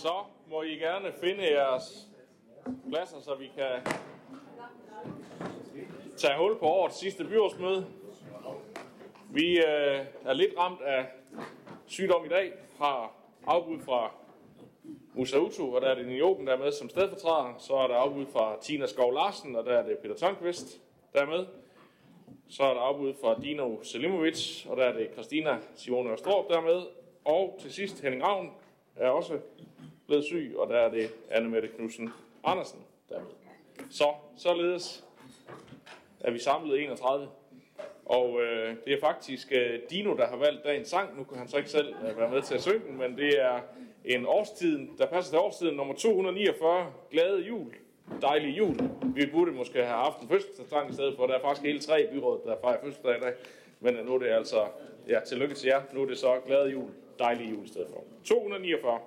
Så må I gerne finde jeres pladser, så vi kan tage hul på årets sidste byrådsmøde. Vi øh, er lidt ramt af sygdom i dag, har afbud fra Musa Utu, og der er det Nioben, der er med som stedfortræder. Så er der afbud fra Tina Skov Larsen, og der er det Peter Tønkvist, der er med. Så er der afbud fra Dino Selimovic, og der er det Christina Simone Østrup, der er med. Og til sidst Henning Ravn er også blevet syg, og der er det Anne Mette Knudsen Andersen, der er med. Så således er vi samlet 31. Og øh, det er faktisk øh, Dino, der har valgt dagens sang. Nu kan han så ikke selv øh, være med til at synge den, men det er en årstid, der passer til årstiden nummer 249. Glade jul. Dejlig jul. Vi burde måske have haft en fødselsdag i stedet for. Der er faktisk hele tre byråd, der fejrer fødselsdag i dag. Men øh, nu er det altså, ja, tillykke til jer. Nu er det så glade jul. Dejlig jul i stedet for. 249.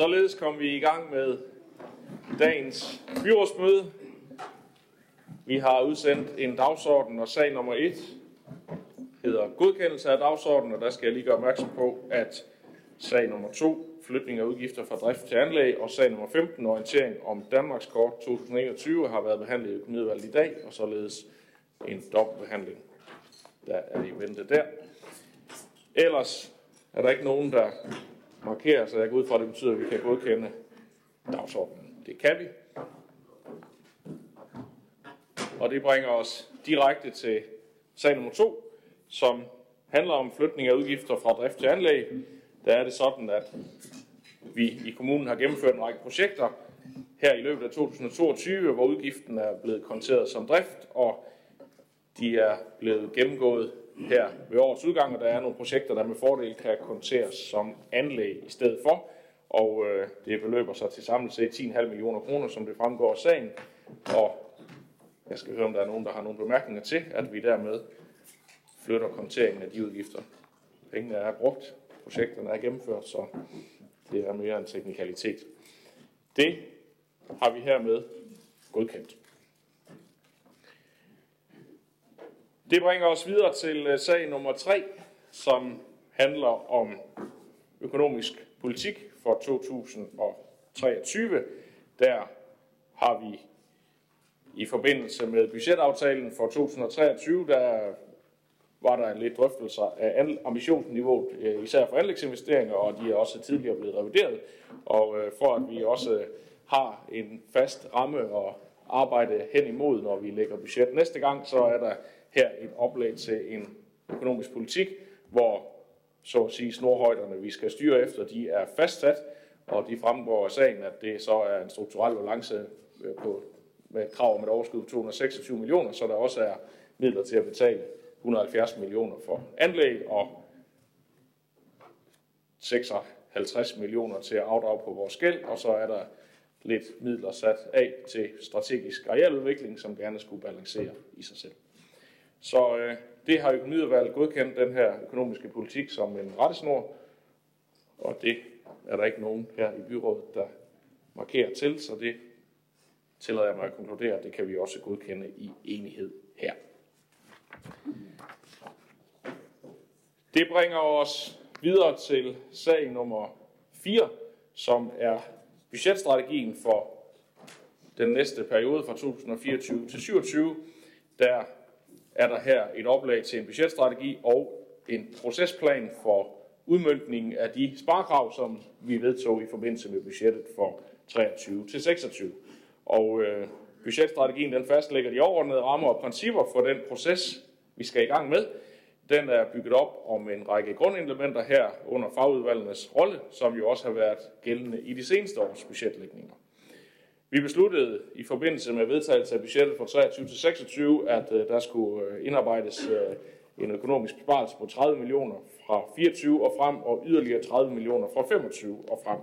Således kom vi i gang med dagens byrådsmøde. Vi har udsendt en dagsorden, og sag nummer 1 hedder godkendelse af dagsordenen, og der skal jeg lige gøre opmærksom på, at sag nummer 2, flytning af udgifter fra drift til anlæg, og sag nummer 15, orientering om Danmarks kort 2021, har været behandlet i økonomiudvalget i dag, og således en dobbeltbehandling. Der er i vente der. Ellers er der ikke nogen, der markere, så jeg går ud fra, at det betyder, at vi kan godkende dagsordenen. Det kan vi. Og det bringer os direkte til sag nummer to, som handler om flytning af udgifter fra drift til anlæg. Der er det sådan, at vi i kommunen har gennemført en række projekter her i løbet af 2022, hvor udgiften er blevet konteret som drift, og de er blevet gennemgået her ved årets udgang, og der er nogle projekter, der med fordel kan konteres som anlæg i stedet for. Og øh, det beløber sig til samlet set 10,5 millioner kroner, som det fremgår af sagen. Og jeg skal høre, om der er nogen, der har nogle bemærkninger til, at vi dermed flytter konteringen af de udgifter. Pengene er brugt, projekterne er gennemført, så det er mere en teknikalitet. Det har vi hermed godkendt. Det bringer os videre til øh, sag nummer 3, som handler om økonomisk politik for 2023. Der har vi i forbindelse med budgetaftalen for 2023, der var der lidt drøftelser af ambitionsniveauet, øh, især for anlægsinvesteringer, og de er også tidligere blevet revideret. Og øh, for at vi også har en fast ramme at arbejde hen imod, når vi lægger budget næste gang, så er der her et oplæg til en økonomisk politik, hvor så at sige snorhøjderne, vi skal styre efter, de er fastsat, og de fremgår af sagen, at det så er en strukturel balance øh, på, med et krav om et overskud på 226 millioner, så der også er midler til at betale 170 millioner for anlæg og 56 millioner til at afdrage på vores gæld, og så er der lidt midler sat af til strategisk arealudvikling, som gerne skulle balancere i sig selv. Så øh, det har økonomiudvalget godkendt den her økonomiske politik som en rettesnor, og det er der ikke nogen her i byrådet, der markerer til, så det tillader jeg mig at konkludere, at det kan vi også godkende i enighed her. Det bringer os videre til sag nummer 4, som er budgetstrategien for den næste periode fra 2024 til 2027. Der er der her et oplag til en budgetstrategi og en procesplan for udmyndningen af de sparekrav, som vi vedtog i forbindelse med budgettet for 23 til 26. Og øh, budgetstrategien den fastlægger de overordnede rammer og principper for den proces, vi skal i gang med. Den er bygget op om en række grundelementer her under fagudvalgenes rolle, som jo også har været gældende i de seneste års budgetlægninger. Vi besluttede i forbindelse med vedtagelse af budgettet for 23 til 26, at øh, der skulle øh, indarbejdes øh, en økonomisk besparelse på 30 millioner fra 24 og frem, og yderligere 30 millioner fra 25 og frem.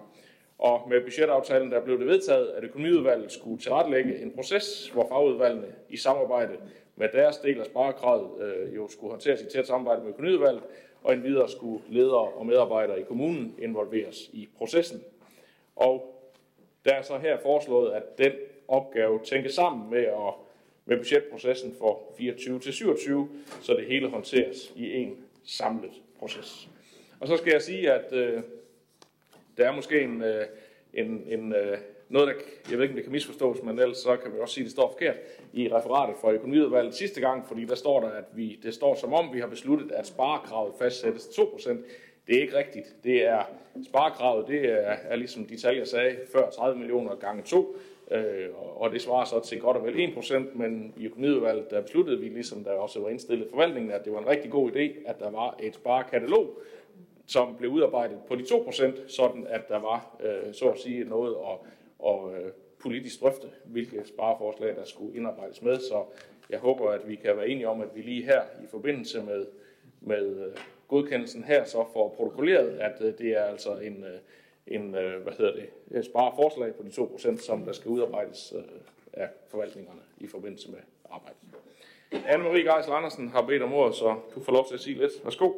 Og med budgetaftalen der blev det vedtaget, at økonomiudvalget skulle tilrettelægge en proces, hvor fagudvalgene i samarbejde med deres del af sparekravet øh, jo skulle håndteres i tæt samarbejde med økonomiudvalget, og endvidere skulle ledere og medarbejdere i kommunen involveres i processen. Og der er så her foreslået, at den opgave tænkes sammen med, at, med budgetprocessen for 24 til 27, så det hele håndteres i en samlet proces. Og så skal jeg sige, at øh, der er måske en, øh, en, en øh, noget, der, jeg ved ikke, om det kan misforstås, men ellers så kan vi også sige, at det står forkert i referatet fra økonomiudvalget sidste gang, fordi der står der, at vi, det står som om, vi har besluttet, at sparekravet fastsættes 2%. Det er ikke rigtigt. Det er sparekravet, det er, er ligesom de tal, jeg sagde, før 30 millioner gange 2, øh, og det svarer så til godt og vel 1%, men i økonomiudvalget, der besluttede vi, ligesom der også var indstillet forvaltningen, at det var en rigtig god idé, at der var et sparekatalog, som blev udarbejdet på de 2%, sådan at der var, øh, så at sige, noget at, og, øh, politisk drøfte, hvilke spareforslag, der skulle indarbejdes med. Så jeg håber, at vi kan være enige om, at vi lige her i forbindelse med, med øh, godkendelsen her, så får protokolleret, at øh, det er altså en, øh, en øh, hvad hedder det, spareforslag på de 2%, som der skal udarbejdes af forvaltningerne i forbindelse med arbejdet. Anne-Marie Geisel Andersen har bedt om ordet, så du får lov til at sige lidt. Værsgo.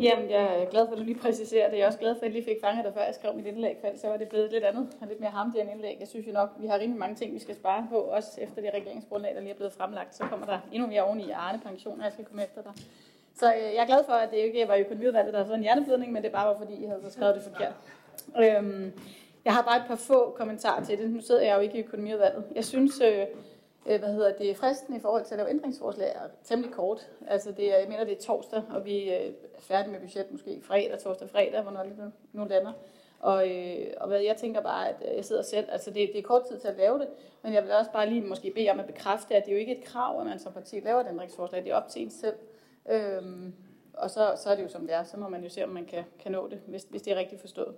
Jamen, jeg er glad for, at du lige præciserer det. Jeg er også glad for, at jeg lige fik fanget dig, før jeg skrev mit indlæg, for så var det blevet lidt andet og lidt mere hamtigt end indlæg. Jeg synes jo nok, vi har rimelig mange ting, vi skal spare på, også efter det regeringsgrundlag, der lige er blevet fremlagt. Så kommer der endnu mere oveni i Arne Pension, og jeg skal komme efter dig. Så øh, jeg er glad for, at det ikke var økonomiudvalget, der havde fået en hjerneblødning, men det bare var, fordi I havde så skrevet det forkert. Øhm, jeg har bare et par få kommentarer til det. Nu sidder jeg jo ikke i økonomiudvalget. Jeg synes, øh, øh hvad hedder det, fristen i forhold til at lave ændringsforslag er temmelig kort. Altså det, jeg mener, det er torsdag, og vi øh, er færdige med budget måske fredag, torsdag, fredag, hvornår det nu lander. Og, øh, og hvad jeg tænker bare, at øh, jeg sidder selv, altså det, det er kort tid til at lave det, men jeg vil også bare lige måske bede om at bekræfte, at det er jo ikke et krav, at man som parti laver et ændringsforslag, det er op til en selv. Øhm, og så, så er det jo som det er, så må man jo se, om man kan, kan nå det, hvis, hvis det er rigtigt forstået.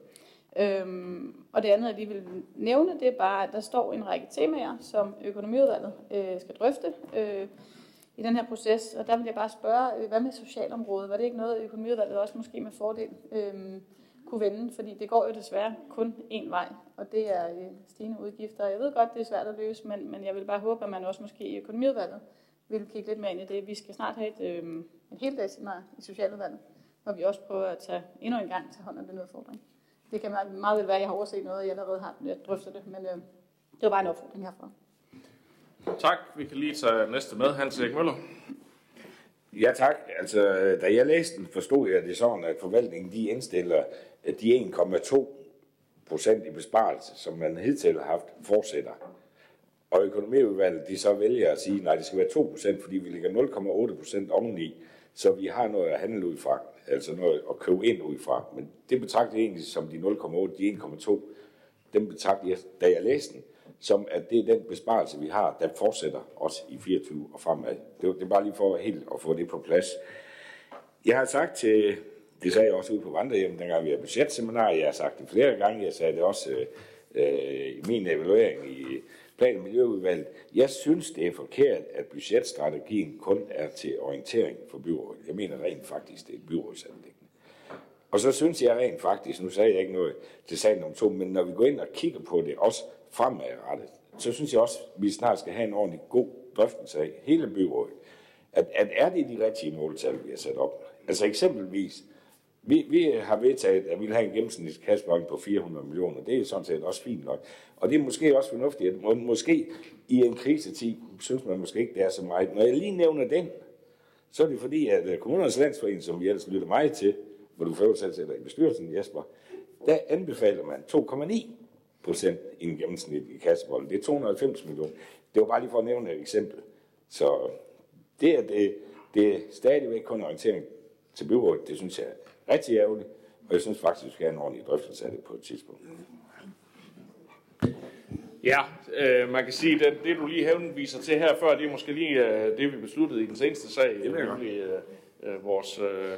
Øhm, og det andet, jeg lige vil nævne, det er bare, at der står en række temaer, som økonomiudvalget øh, skal drøfte øh, i den her proces. Og der vil jeg bare spørge, øh, hvad med socialområdet? Var det ikke noget, økonomiudvalget også måske med fordel øh, kunne vende, fordi det går jo desværre kun én vej, og det er øh, stigende udgifter. Jeg ved godt, det er svært at løse, men, men jeg vil bare håbe, at man også måske i økonomiudvalget vil kigge lidt mere ind i det. Vi skal snart have et, øh, et helt dagseminar i Socialudvalget, hvor vi også prøver at tage endnu en gang til hånd om den udfordring. Det kan meget, meget vel være, at jeg har overset noget, og jeg allerede har drøftet det, men øh, det var bare en opfordring herfra. Tak. Vi kan lige tage næste med. Hans Erik Møller. Ja tak. Altså, da jeg læste den, forstod jeg det sådan, at forvaltningen de indstiller at de 1,2 procent i besparelse, som man hidtil har haft, fortsætter. Og økonomiudvalget, de så vælger at sige, nej, det skal være 2 procent, fordi vi ligger 0,8 procent oveni, så vi har noget at handle ud fra, altså noget at købe ind ud fra. Men det betragter jeg egentlig som de 0,8, de 1,2. Dem betragter jeg, da jeg læste den, som at det er den besparelse, vi har, der fortsætter også i 24 og fremad. Det, var, det er bare lige for helt at få det på plads. Jeg har sagt til, det sagde jeg også ude på Vandrehjem, dengang vi havde budgetseminar, jeg har sagt det flere gange, jeg sagde det også øh, øh i min evaluering i plan- og miljøudvalget. Jeg synes, det er forkert, at budgetstrategien kun er til orientering for byrådet. Jeg mener rent faktisk, det er et byrådsanlæggende. Og så synes jeg rent faktisk, nu sagde jeg ikke noget til sagen om to, men når vi går ind og kigger på det, også fremadrettet, så synes jeg også, at vi snart skal have en ordentlig god drøftelse af hele byrådet. At, at er det de rigtige måltal, vi har sat op? Altså eksempelvis, vi, vi har vedtaget, at vi vil have en gennemsnitlig kassebank på 400 millioner. Det er sådan set også fint nok. Og det er måske også fornuftigt, at måske i en krisetid, synes man måske ikke, det er så meget. Når jeg lige nævner den, så er det fordi, at øh, kommunernes landsforening, som vi ellers lytter meget til, hvor du først sætter i bestyrelsen, Jesper, der anbefaler man 2,9 procent i en gennemsnitlig kassebold. Det er 290 millioner. Det var bare lige for at nævne et eksempel. Så det, at det, det er stadigvæk kun orientering til byrådet, det synes jeg rigtig ærgerligt. Og jeg synes faktisk, vi skal have en ordentlig drøftelse af det på et tidspunkt. Ja, øh, man kan sige, at det du lige henviser til her før, det er måske lige øh, det, vi besluttede i den seneste sag, Det nemlig øh, øh, vores, øh,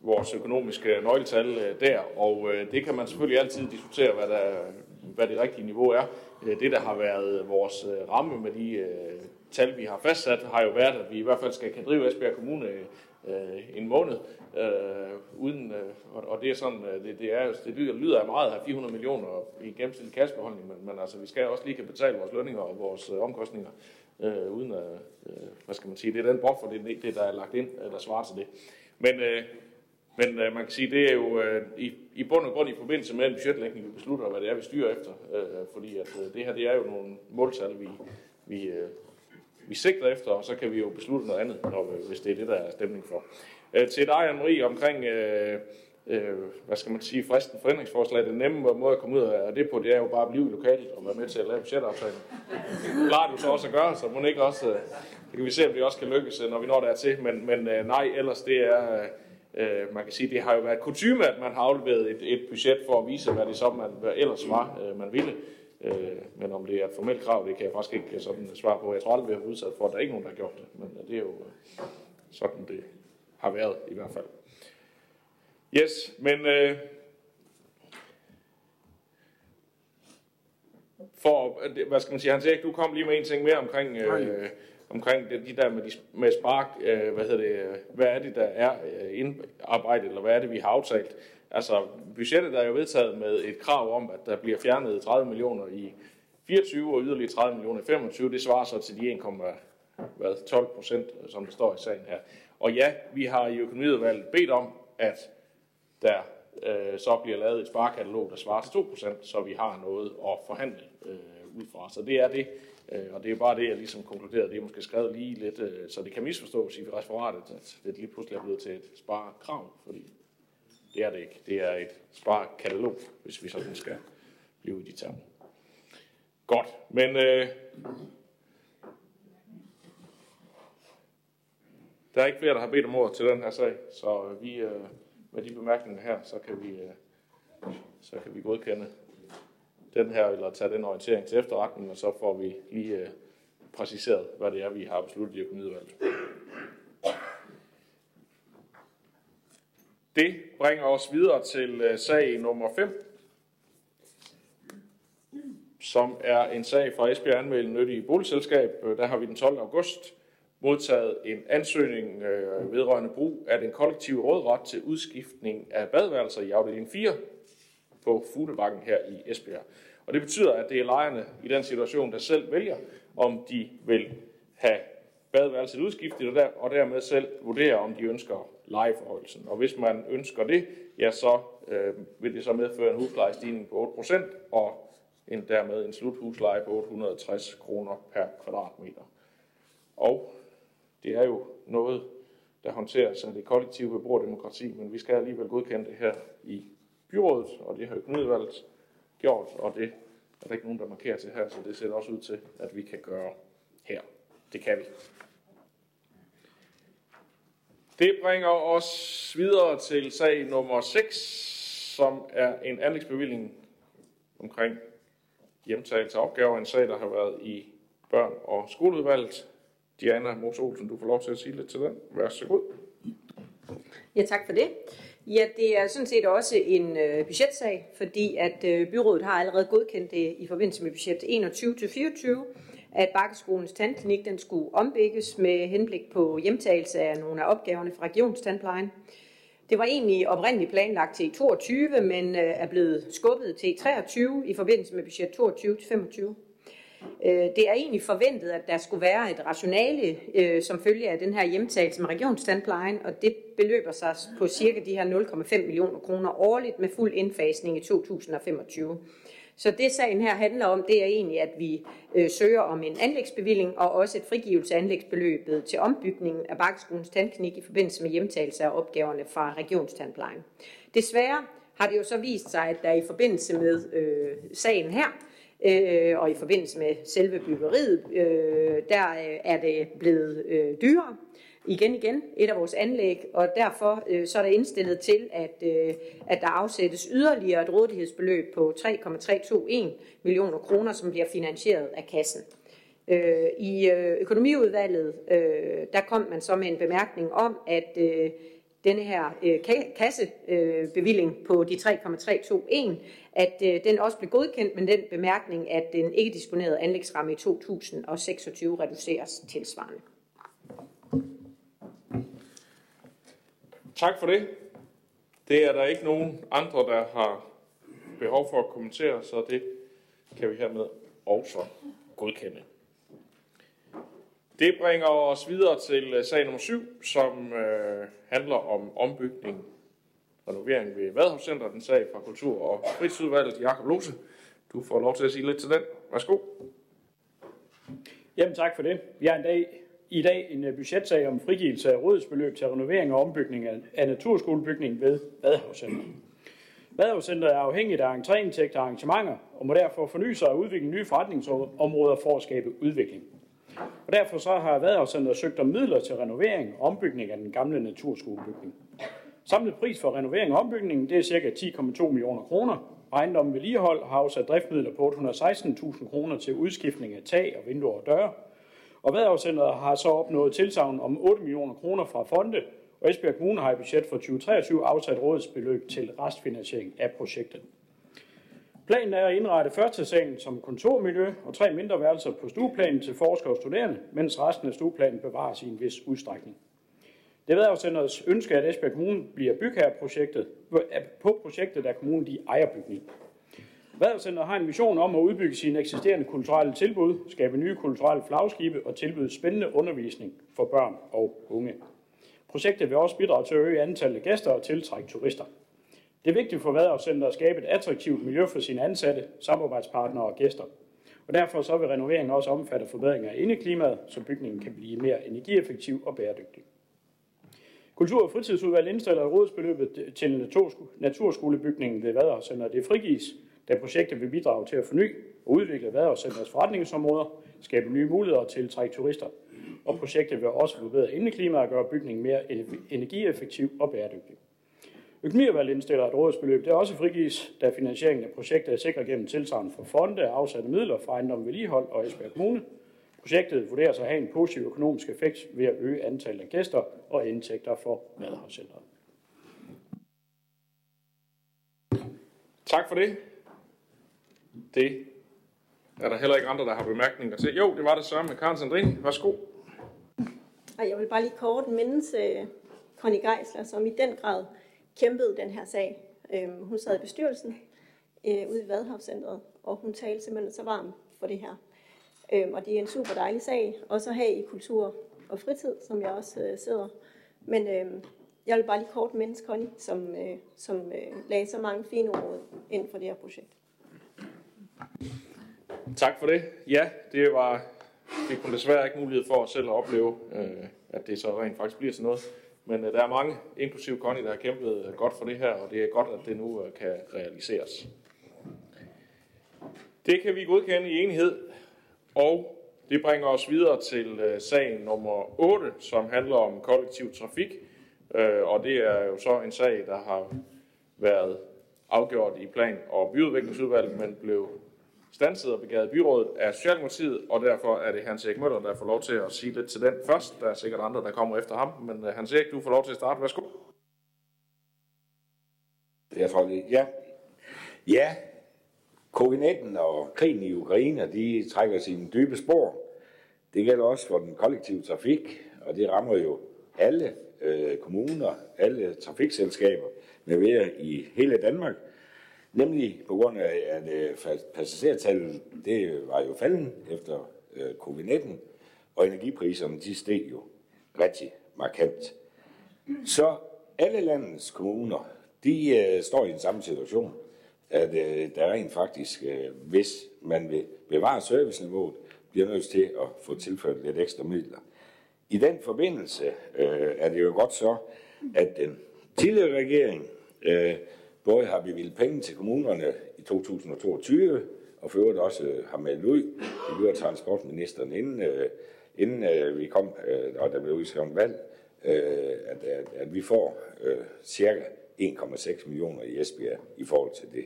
vores økonomiske nøgletal øh, der. Og øh, det kan man selvfølgelig altid diskutere, hvad, der, hvad det rigtige niveau er. Øh, det, der har været vores øh, ramme med de øh, tal, vi har fastsat, har jo været, at vi i hvert fald skal kan drive Esbjerg Kommune øh, en måned, øh, uden, øh, og, og det er sådan, øh, det, det, er, det lyder, lyder af meget at have 400 millioner i gennemsnitlig kassebeholdning, men, men altså, vi skal også lige kan betale vores lønninger og vores øh, omkostninger, øh, uden at, øh, hvad skal man sige, det er den buffer, det, er det der er lagt ind, øh, der svarer til det. Men, øh, men øh, man kan sige, det er jo øh, i, i bund og grund i forbindelse med en budgetlægning, vi beslutter, hvad det er, vi styrer efter, øh, fordi at øh, det her, det er jo nogle måltal, vi, vi, øh, vi sigter efter, og så kan vi jo beslutte noget andet, når, hvis det er det, der er stemning for. Øh, til dig, Anne-Marie, omkring, øh, øh, hvad skal man sige, fristen for ændringsforslag, den nemme måde at komme ud af det på, det er jo bare at blive i lokalet og være med til at lave budgetaftalen. Det klarer du så også at gøre, så må ikke også, øh, det kan vi se, om det også kan lykkes, øh, når vi når dertil, men, men øh, nej, ellers det er, øh, øh man kan sige, det har jo været kutume, at man har afleveret et, et budget for at vise, hvad det så man hvad ellers var, øh, man ville. Øh, men om det er et formelt krav, det kan jeg faktisk ikke sådan svare på. Jeg tror aldrig, vi har udsat for, at der er ikke nogen, der har gjort det. Men det er jo øh, sådan, det har været i hvert fald. Yes, men øh, for, hvad skal man sige, Hans Erik, du kom lige med en ting mere omkring, øh, omkring det, de der med, de, med spark, øh, hvad hedder det, øh, hvad er det, der er øh, indarbejdet, eller hvad er det, vi har aftalt? Altså, budgettet er jo vedtaget med et krav om, at der bliver fjernet 30 millioner i 24 og yderligere 30 millioner i 25. Det svarer så til de 1,12 procent, som der står i sagen her. Og ja, vi har i økonomiudvalget bedt om, at der øh, så bliver lavet et sparekatalog, der svarer til 2 procent, så vi har noget at forhandle øh, ud fra. Så det er det, øh, og det er bare det, jeg ligesom konkluderede. Det er måske skrevet lige lidt, øh, så det kan misforstås i referatet, at det lige pludselig er blevet til et sparekrav, fordi det er det ikke. Det er et sparekatalog, hvis vi sådan skal blive i de termer. Godt, men øh, der er ikke flere, der har bedt om ordet til den her sag, så øh, vi øh, med de bemærkninger her, så kan vi, øh, så kan vi godkende den her, eller tage den orientering til efterretning, og så får vi lige øh, præciseret, hvad det er, vi har besluttet i økonomiudvalget. Det bringer os videre til øh, sag nummer 5, som er en sag fra Esbjerg Anmeldende Nyttige Boligselskab. Øh, der har vi den 12. august modtaget en ansøgning øh, vedrørende brug af den kollektive rådret til udskiftning af badeværelser i afdeling 4 på Fuglebakken her i Esbjerg. Og det betyder, at det er lejerne i den situation, der selv vælger, om de vil have badeværelset udskiftet, og, der, og dermed selv vurdere, om de ønsker lejeforholdelsen. Og hvis man ønsker det, ja, så øh, vil det så medføre en huslejestigning på 8% og en, dermed en sluthusleje på 860 kroner per kvadratmeter. Og det er jo noget, der håndteres af det kollektive beboerdemokrati, men vi skal alligevel godkende det her i byrådet, og det har økonomiudvalget gjort, og det er der ikke nogen, der markerer til her, så det ser også ud til, at vi kan gøre her. Det kan vi. Det bringer os videre til sag nummer 6, som er en anlægsbevilling omkring hjemtagelse af opgaver. En sag, der har været i børn- og skoleudvalget. Diana Mos Olsen, du får lov til at sige lidt til den. Vær så god. Ja, tak for det. Ja, det er sådan set også en øh, budgetsag, fordi at øh, byrådet har allerede godkendt det i forbindelse med budget 21-24, at Bakkeskolens tandklinik den skulle ombygges med henblik på hjemtagelse af nogle af opgaverne fra regionstandplejen. Det var egentlig oprindeligt planlagt til 22, men øh, er blevet skubbet til 23 i forbindelse med budget 22-25. Øh, det er egentlig forventet, at der skulle være et rationale øh, som følge af den her hjemtagelse med regionstandplejen, og det beløber sig på cirka de her 0,5 millioner kroner årligt med fuld indfasning i 2025. Så det sagen her handler om, det er egentlig, at vi øh, søger om en anlægsbevilling og også et frigivelse af anlægsbeløbet til ombygningen af Bakkeskolens tandklinik i forbindelse med hjemtagelse af opgaverne fra regionstandplejen. Desværre har det jo så vist sig, at der i forbindelse med øh, sagen her, øh, og i forbindelse med selve byggeriet, øh, der øh, er det blevet øh, dyrere igen igen, et af vores anlæg, og derfor øh, så er der indstillet til, at, øh, at der afsættes yderligere et rådighedsbeløb på 3,321 millioner kroner, som bliver finansieret af kassen. Øh, I øh, økonomiudvalget, øh, der kom man så med en bemærkning om, at øh, denne her øh, kassebevilling øh, på de 3,321, at øh, den også blev godkendt med den bemærkning, at den ikke disponerede anlægsramme i 2026 reduceres tilsvarende. Tak for det. Det er der ikke nogen andre, der har behov for at kommentere, så det kan vi hermed også godkende. Det bringer os videre til øh, sag nummer 7, som øh, handler om ombygning renovering ved Vadhavscenter, den sag fra Kultur- og Fritidsudvalget, Jakob Lose. Du får lov til at sige lidt til den. Værsgo. Jamen tak for det. Vi er en dag, i dag en øh, budgetsag om frigivelse af rådsbeløb til renovering og ombygning af naturskolebygningen ved Vadehavscenteret. Vadehavscenteret er afhængigt af entréindtægter og arrangementer, og må derfor forny sig og udvikle nye forretningsområder for at skabe udvikling. Og derfor så har Vadehavscenteret søgt om midler til renovering og ombygning af den gamle naturskolebygning. Samlet pris for renovering og ombygning det er ca. 10,2 millioner kroner. Ejendommen vedligehold har afsat driftmidler på 816.000 kroner til udskiftning af tag og vinduer og døre. Og Vadehavscenteret har så opnået tilsavn om 8 millioner kroner fra fonde, og Esbjerg Kommune har i budget for 2023 afsat rådsbeløb til restfinansiering af projektet. Planen er at indrette første salen som kontormiljø og tre mindre værelser på stueplanen til forskere og studerende, mens resten af stueplanen bevares i en vis udstrækning. Det er Vadehavscenterets ønske, at Esbjerg Kommune bliver bygherreprojektet, på projektet, der kommunen de ejer bygningen. Vadcenteret har en mission om at udbygge sine eksisterende kulturelle tilbud, skabe nye kulturelle flagskibe og tilbyde spændende undervisning for børn og unge. Projektet vil også bidrage til at øge antallet af gæster og tiltrække turister. Det er vigtigt for Vadehavscenter at skabe et attraktivt miljø for sine ansatte, samarbejdspartnere og gæster. Og derfor så vil renoveringen også omfatte forbedringer af indeklimaet, så bygningen kan blive mere energieffektiv og bæredygtig. Kultur- og fritidsudvalget indstiller rådsbeløbet til naturskolebygningen ved Vadehavscenter. Det frigives, da projektet vil bidrage til at forny og udvikle Vadehavscenterets forretningsområder, skabe nye muligheder til at turister. Og projektet vil også forbedre indeklimaet og gøre bygningen mere energieffektiv og bæredygtig. Økonomiudvalget indstiller, at rådsbeløb det også frigives, da finansieringen af projektet er sikret gennem tilsavn fra fonde afsatte midler fra ejendom vedligehold og Esbjerg Kommune. Projektet vurderes at have en positiv økonomisk effekt ved at øge antallet af gæster og indtægter for Madhavscenteret. Tak for det. Det er der heller ikke andre, der har bemærkninger til. Jo, det var det samme med Karen Sandrini. Værsgo. Og jeg vil bare lige kort mindes øh, uh, Connie Geisler, som i den grad kæmpede den her sag. Um, hun sad i bestyrelsen uh, ude i Vadehavscentret, og hun talte simpelthen så varmt for det her. Um, og det er en super dejlig sag, også at have i kultur og fritid, som jeg også øh, sidder. Men uh, jeg vil bare lige kort mindes Connie, som, som uh, lagde så mange fine ord ind for det her projekt. Tak for det. Ja, det var det kunne desværre ikke mulighed for at selv at opleve, øh, at det så rent faktisk bliver sådan noget. Men øh, der er mange, inklusive Connie, der har kæmpet øh, godt for det her, og det er godt, at det nu øh, kan realiseres. Det kan vi godkende i enighed, og det bringer os videre til øh, sagen nummer 8, som handler om kollektiv trafik. Øh, og det er jo så en sag, der har været afgjort i plan- og byudviklingsudvalget, men blev stanset og begavet byrådet af Socialdemokratiet, og derfor er det Hans Erik Møller, der får lov til at sige lidt til den først. Der er sikkert andre, der kommer efter ham, men øh, Hans Erik, du får lov til at starte. Værsgo. Jeg tror det. Ja. Ja. Covid-19 og krigen i Ukraine, de trækker sine dybe spor. Det gælder også for den kollektive trafik, og det rammer jo alle øh, kommuner, alle trafikselskaber med ved i hele Danmark. Nemlig på grund af, at øh, passagertallet det var jo falden efter øh, covid-19, og energipriserne de steg jo rigtig markant. Så alle landets kommuner, de øh, står i den samme situation, at øh, der rent faktisk, øh, hvis man vil bevare serviceniveauet, bliver nødt til at få tilført lidt ekstra midler. I den forbindelse øh, er det jo godt så, at den tidligere regering øh, både har vi vildt penge til kommunerne i 2022, og for øvrigt også øh, har meldt ud, det gjorde transportministeren inden, øh, inden øh, vi kom, og der blev udskrevet valg, at, at, at vi får cirka 1,6 millioner i Esbjerg i forhold til det,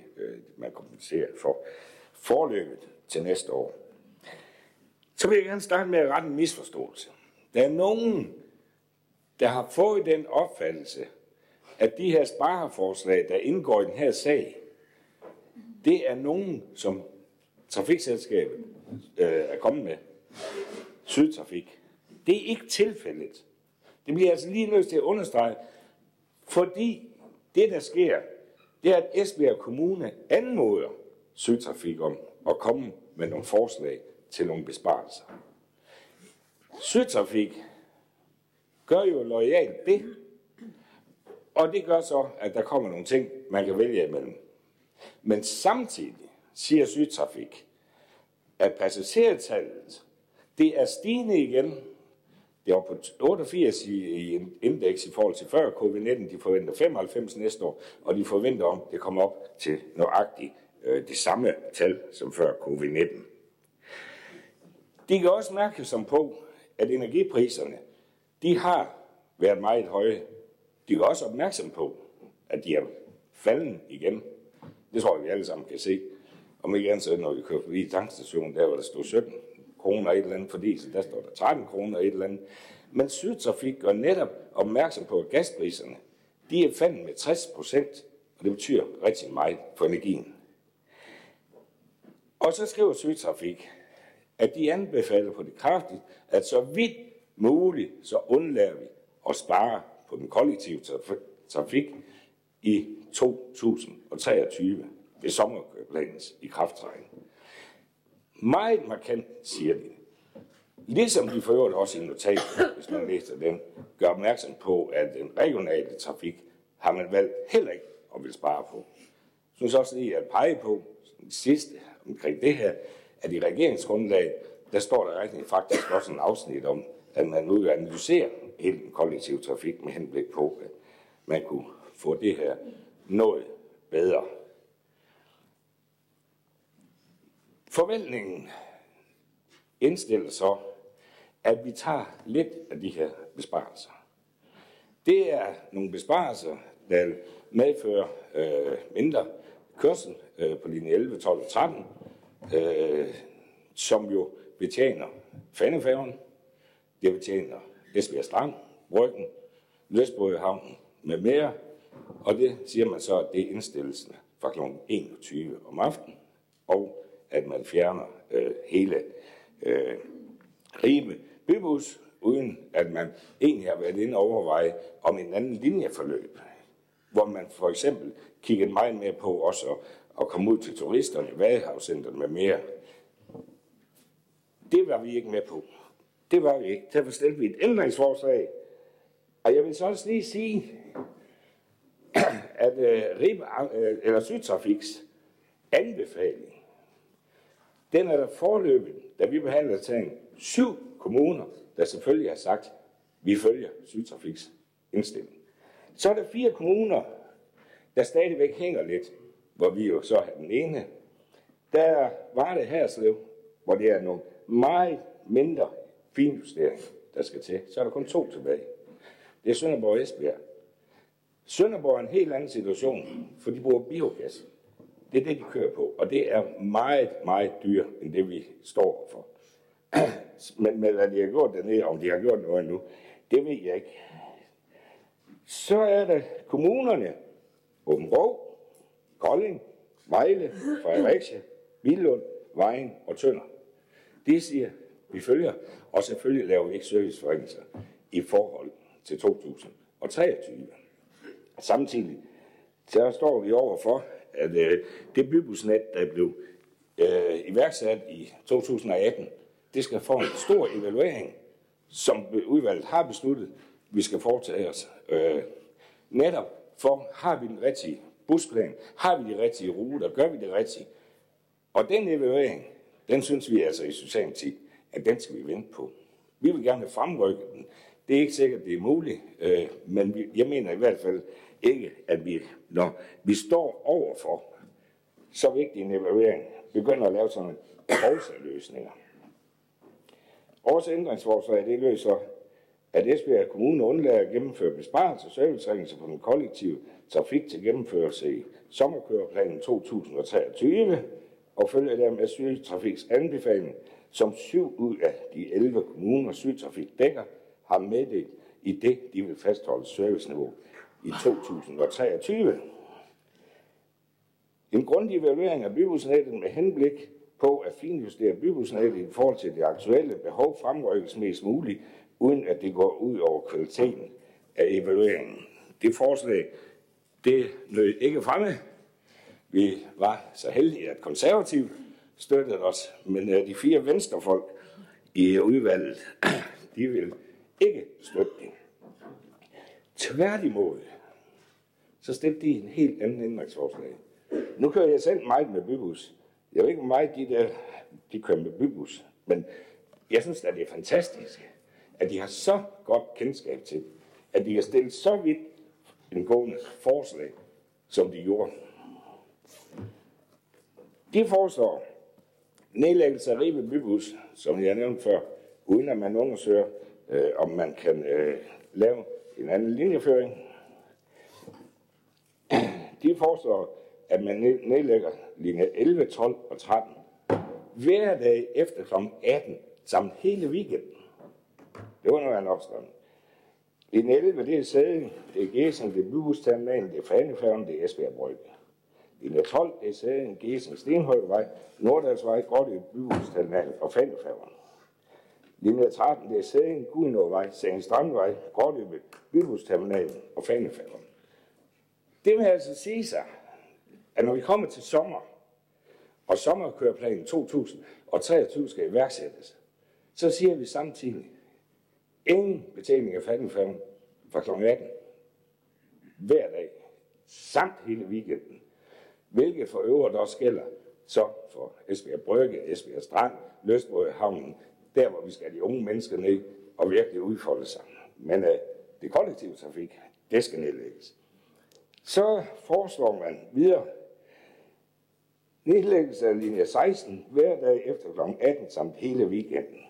man kompenserer for forløbet til næste år. Så vil jeg gerne starte med at rette en misforståelse. Der er nogen, der har fået den opfattelse, at de her spareforslag, der indgår i den her sag, det er nogen, som trafikselskabet øh, er kommet med. Sydtrafik. Det er ikke tilfældet. Det bliver altså lige nødt til at understrege, fordi det, der sker, det er, at Esbjerg Kommune anmoder Sydtrafik om at komme med nogle forslag til nogle besparelser. Sydtrafik gør jo lojalt det, og det gør så, at der kommer nogle ting, man kan vælge imellem. Men samtidig siger sygtrafik, at passagertallet, det er stigende igen. Det var på 88 i, i indeks i forhold til før covid-19. De forventer 95 næste år, og de forventer om, det kommer op til nøjagtigt øh, det samme tal som før covid-19. De kan også mærke som på, at energipriserne, de har været meget høje de er også opmærksom på, at de er falden igen. Det tror jeg, vi alle sammen kan se. Om ikke andet så, når vi kører forbi tankstationen, der hvor der stod 17 kroner et eller andet for diesel, der står der 13 kroner et eller andet. Men Sydtrafik gør netop opmærksom på, at gaspriserne, de er faldet med 60 procent, og det betyder rigtig meget for energien. Og så skriver Sydtrafik, at de anbefaler på det kraftigt, at så vidt muligt, så undlader vi at spare på den kollektive trafik i 2023 ved sommerplanens i krafttræden. Meget markant, siger de. Ligesom de for også i notatet, hvis man læser den, gør opmærksom på, at den regionale trafik har man valgt heller ikke at vil spare på. Jeg synes også lige at pege på, det sidste omkring det her, at i regeringsgrundlaget, der står der rigtig faktisk også en afsnit om, at man nu analyserer hele den kollektive trafik med henblik på, at man kunne få det her noget bedre. Forventningen indstiller så, at vi tager lidt af de her besparelser. Det er nogle besparelser, der medfører øh, mindre kørsel øh, på linje 11, 12 og 13, øh, som jo betjener Fandefærgen, det betjener Esbjerg Strand, Bryggen, Løsbådehavnen med mere, og det siger man så, at det er indstillelsen fra kl. 21 om aftenen, og at man fjerner øh, hele øh, Ribe Bybus uden at man egentlig har været inde og overveje om en anden linjeforløb, hvor man for eksempel kiggede meget mere på også at, at komme ud til turisterne, Vadehavscenteret med mere. Det var vi ikke med på. Det var vi ikke. Derfor stillede vi et ændringsforslag. Og jeg vil så også lige sige, at øh, RIB, øh, eller Sydtrafiks anbefaling, den er der forløbet, da vi behandler sagen, syv kommuner, der selvfølgelig har sagt, vi følger Sydtrafiks indstilling. Så er der fire kommuner, der stadigvæk hænger lidt, hvor vi jo så er den ene. Der var det Herslev, hvor det er nogle meget mindre finjustering, der skal til. Så er der kun to tilbage. Det er Sønderborg og Esbjerg. Sønderborg er en helt anden situation, for de bruger biogas. Det er det, de kører på, og det er meget, meget dyrt, end det vi står for. Men men hvad de har gjort dernede, om de har gjort noget endnu, det ved jeg ikke. Så er der kommunerne, Åben Rå, Kolding, Vejle, Fredericia, Vildlund, Vejen og Tønder. Det siger, vi følger, og selvfølgelig laver vi ikke serviceforringelser i forhold til 2023. Samtidig så står vi over for, at øh, det bybusnet, der blev øh, iværksat i 2018, det skal få en stor evaluering, som udvalget har besluttet, vi skal foretage os. Øh, netop for, har vi den rigtige busplan? Har vi de rigtige ruter? Gør vi det rigtige. Og den evaluering, den synes vi altså i Socialdemokratiet, at den skal vi vente på. Vi vil gerne fremrykke den. Det er ikke sikkert, det er muligt, øh, men vi, jeg mener i hvert fald ikke, at vi, når vi står overfor så vigtig en evaluering, begynder at lave sådan løsninger. Vores ændringsforslag det løser, at Esbjerg Kommune undlader at gennemføre besparelser og serviceringelser på den kollektive trafik til gennemførelse i sommerkøreplanen 2023 og følger dermed Sydtrafiks anbefaling, som syv ud af de 11 kommuner Sydtrafik dækker, har meddelt i det, de vil fastholde serviceniveau i 2023. En grundig evaluering af bybusnettet med henblik på at finjustere bybusnettet i forhold til det aktuelle behov fremrykkes mest muligt, uden at det går ud over kvaliteten af evalueringen. Det forslag, det nød ikke fremme. Vi var så heldige, at konservativ støttet os, men øh, de fire venstrefolk i udvalget, de vil ikke støtte det. Tværtimod, så stemte de en helt anden ændringsforslag. Nu kører jeg selv meget med bybus. Jeg ved ikke, hvor meget de der, de kører med bybus, men jeg synes at det er fantastisk, at de har så godt kendskab til, at de har stillet så vidt en gående forslag, som de gjorde. De foreslår nedlæggelse af Ribe Bybus, som jeg nævnte før, uden at man undersøger, øh, om man kan øh, lave en anden linjeføring. De foreslår, at man nedlægger linje 11, 12 og 13 hver dag efter kl. 18, samt hele weekenden. Det var noget af en opstand. Linje 11, det er Sæden, det er Gæsen, det er Byhusterminalen, det er Fanefærgen, det er Esbjerg Brygge. Linje 12, det er Sæden, Gæsing, Stenhøjvej, Nordalsvej, Grådø, Byhusterminal og Fanefærgen. Linje 13, det er Sæden, Gudenåvej, Sæden Strandvej, Grådøbe, Byhusterminalen og Fanefærgen. Det vil altså sige sig, at når vi kommer til sommer, og sommerkøreplanen 2023 skal iværksættes, så siger vi samtidig, ingen betjening af fattigfærgen fra kl. 18 hver dag, samt hele weekenden, hvilket for øvrigt også gælder så for Esbjerg Brygge, Esbjerg Strand, Løsbrød Havnen, der hvor vi skal de unge mennesker ned og virkelig udfolde sig. Men øh, det kollektive trafik, det skal nedlægges. Så foreslår man videre nedlæggelse af linje 16 hver dag efter kl. 18 samt hele weekenden.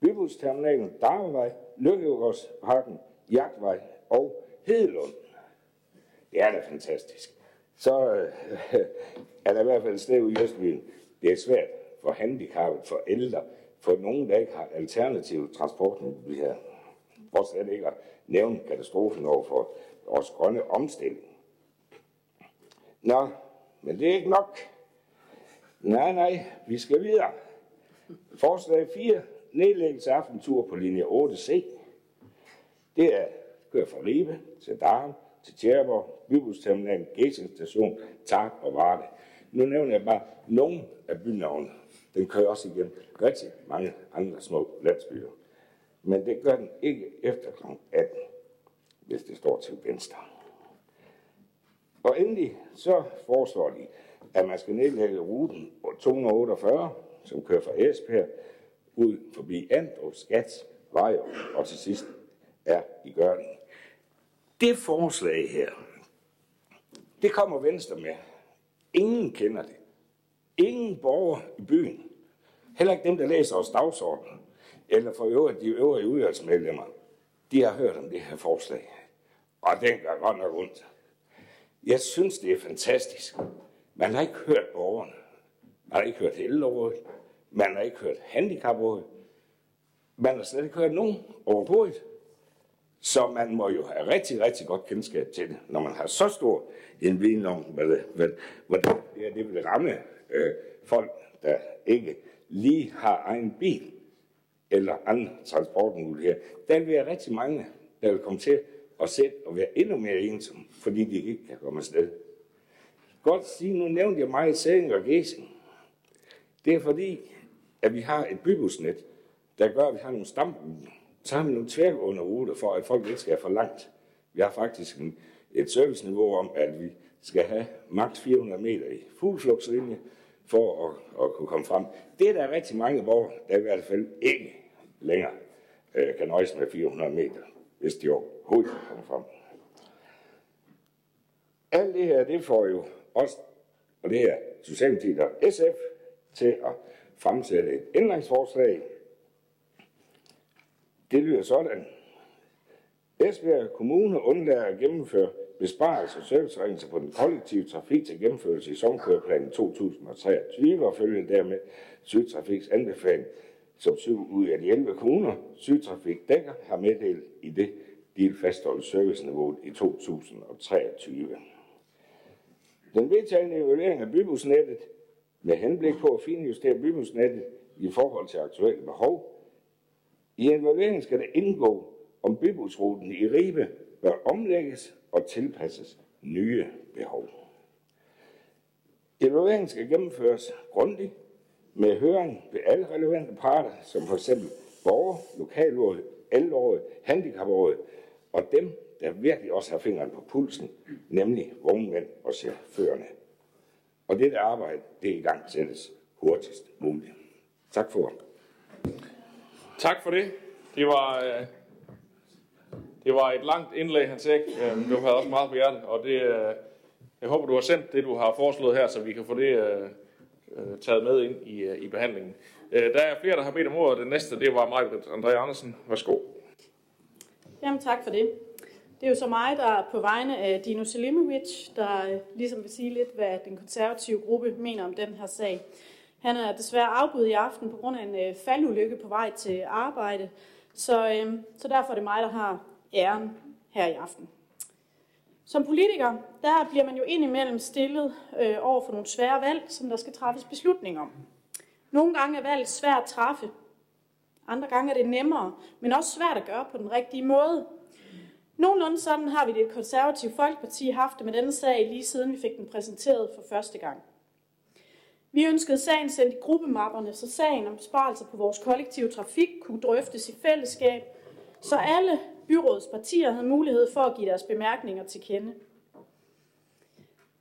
Bybusterminalen Darvej, Lykkegårdsparken, Jagtvej og Hedelund. Det er da fantastisk. Så øh, er der i hvert fald et sted ude i Østbyen. Det er svært for handicappet, for ældre, for nogen, der ikke har alternative transportmuligheder. For slet ikke at nævne katastrofen over for vores grønne omstilling. Nå, men det er ikke nok. Nej, nej, vi skal videre. Forslag 4 nedlæggelse af aftentur på linje 8C. Det er kører fra Ribe til Darm, til Tjerborg, Bybusterminalen, Gæsing Station, og Varde. Nu nævner jeg bare nogle af bynavnene. Den kører også igen rigtig mange andre små landsbyer. Men det gør den ikke efter kl. 18, hvis det står til venstre. Og endelig så foreslår de, at man skal nedlægge ruten 248, som kører fra Esbjerg ud forbi Andrup, Skat, Vejer og til sidst er i Gørning. Det forslag her, det kommer Venstre med. Ingen kender det. Ingen borger i byen. Heller ikke dem, der læser os dagsordenen, eller for øvrigt de øvrige udvalgsmedlemmer, de har hørt om det her forslag. Og den gør godt nok ondt. Jeg synes, det er fantastisk. Man har ikke hørt borgerne. Man har ikke hørt ældrerådet. Man har ikke hørt handicaprådet. Man har slet ikke hørt nogen overhovedet. Så man må jo have rigtig, rigtig godt kendskab til det, når man har så stor en viden om, hvad, hvad, hvordan det, det vil ramme øh, folk, der ikke lige har egen bil eller andre transportmuligheder. Der vil være rigtig mange, der vil komme til at sætte og være endnu mere ensomme, fordi de ikke kan komme afsted. Godt sige, nu nævnte jeg meget Sæding og Gæsing. Det er fordi, at vi har et bybusnet, der gør, at vi har nogle stamruter. Så har vi nogle tværgående ruter, for at folk ikke skal for langt. Vi har faktisk en, et serviceniveau om, at vi skal have maks 400 meter i fugleflugtslinje for at, at kunne komme frem. Det er der rigtig mange borgere, der i hvert fald ikke længere øh, kan nøjes med 400 meter, hvis de overhovedet kan komme frem. Alt det her, det får jo også, og det her Socialdemokratiet og SF, til at fremsætte et ændringsforslag. Det lyder sådan. Esbjerg Kommune undlader at gennemføre besparelser og serviceregninger på den kollektive trafik til gennemførelse i sommerkøreplanen 2023 og følger dermed Sydtrafiks anbefaling, som syv ud af de 11 kommuner Sydtrafik dækker, har meddelt i det, de vil fastholde serviceniveauet i 2023. Den vedtagende evaluering af bybusnettet med henblik på at finjustere bybusnettet i forhold til aktuelle behov. I evalueringen skal det indgå, om bybusruten i Ribe bør omlægges og tilpasses nye behov. Evalueringen skal gennemføres grundigt med høring ved alle relevante parter, som for eksempel borger, lokalråd, ældreråd, handicapråd og dem, der virkelig også har fingeren på pulsen, nemlig vognmænd og chaufførerne. Og det arbejde, det er i gang sættes hurtigst muligt. Tak for Tak for det. Det var, øh, det var et langt indlæg, han sagde. Øh, du havde også meget på hjertet, og det, øh, jeg håber, du har sendt det, du har foreslået her, så vi kan få det øh, øh taget med ind i, øh, i behandlingen. Øh, der er flere, der har bedt om ordet. Den næste, det var Majbrit André Andersen. Værsgo. Jamen tak for det. Det er jo så mig, der på vegne af Dino Selimovic, der øh, ligesom vil sige lidt, hvad den konservative gruppe mener om den her sag. Han er desværre afbudt i aften på grund af en øh, faldulykke på vej til arbejde, så, øh, så derfor er det mig, der har æren her i aften. Som politiker, der bliver man jo indimellem stillet øh, over for nogle svære valg, som der skal træffes beslutning om. Nogle gange er valget svært at træffe, andre gange er det nemmere, men også svært at gøre på den rigtige måde. Nogenlunde sådan har vi det konservative Folkeparti haft det med denne sag, lige siden vi fik den præsenteret for første gang. Vi ønskede sagen sendt i gruppemapperne, så sagen om besparelser på vores kollektive trafik kunne drøftes i fællesskab, så alle byrådspartier havde mulighed for at give deres bemærkninger til kende.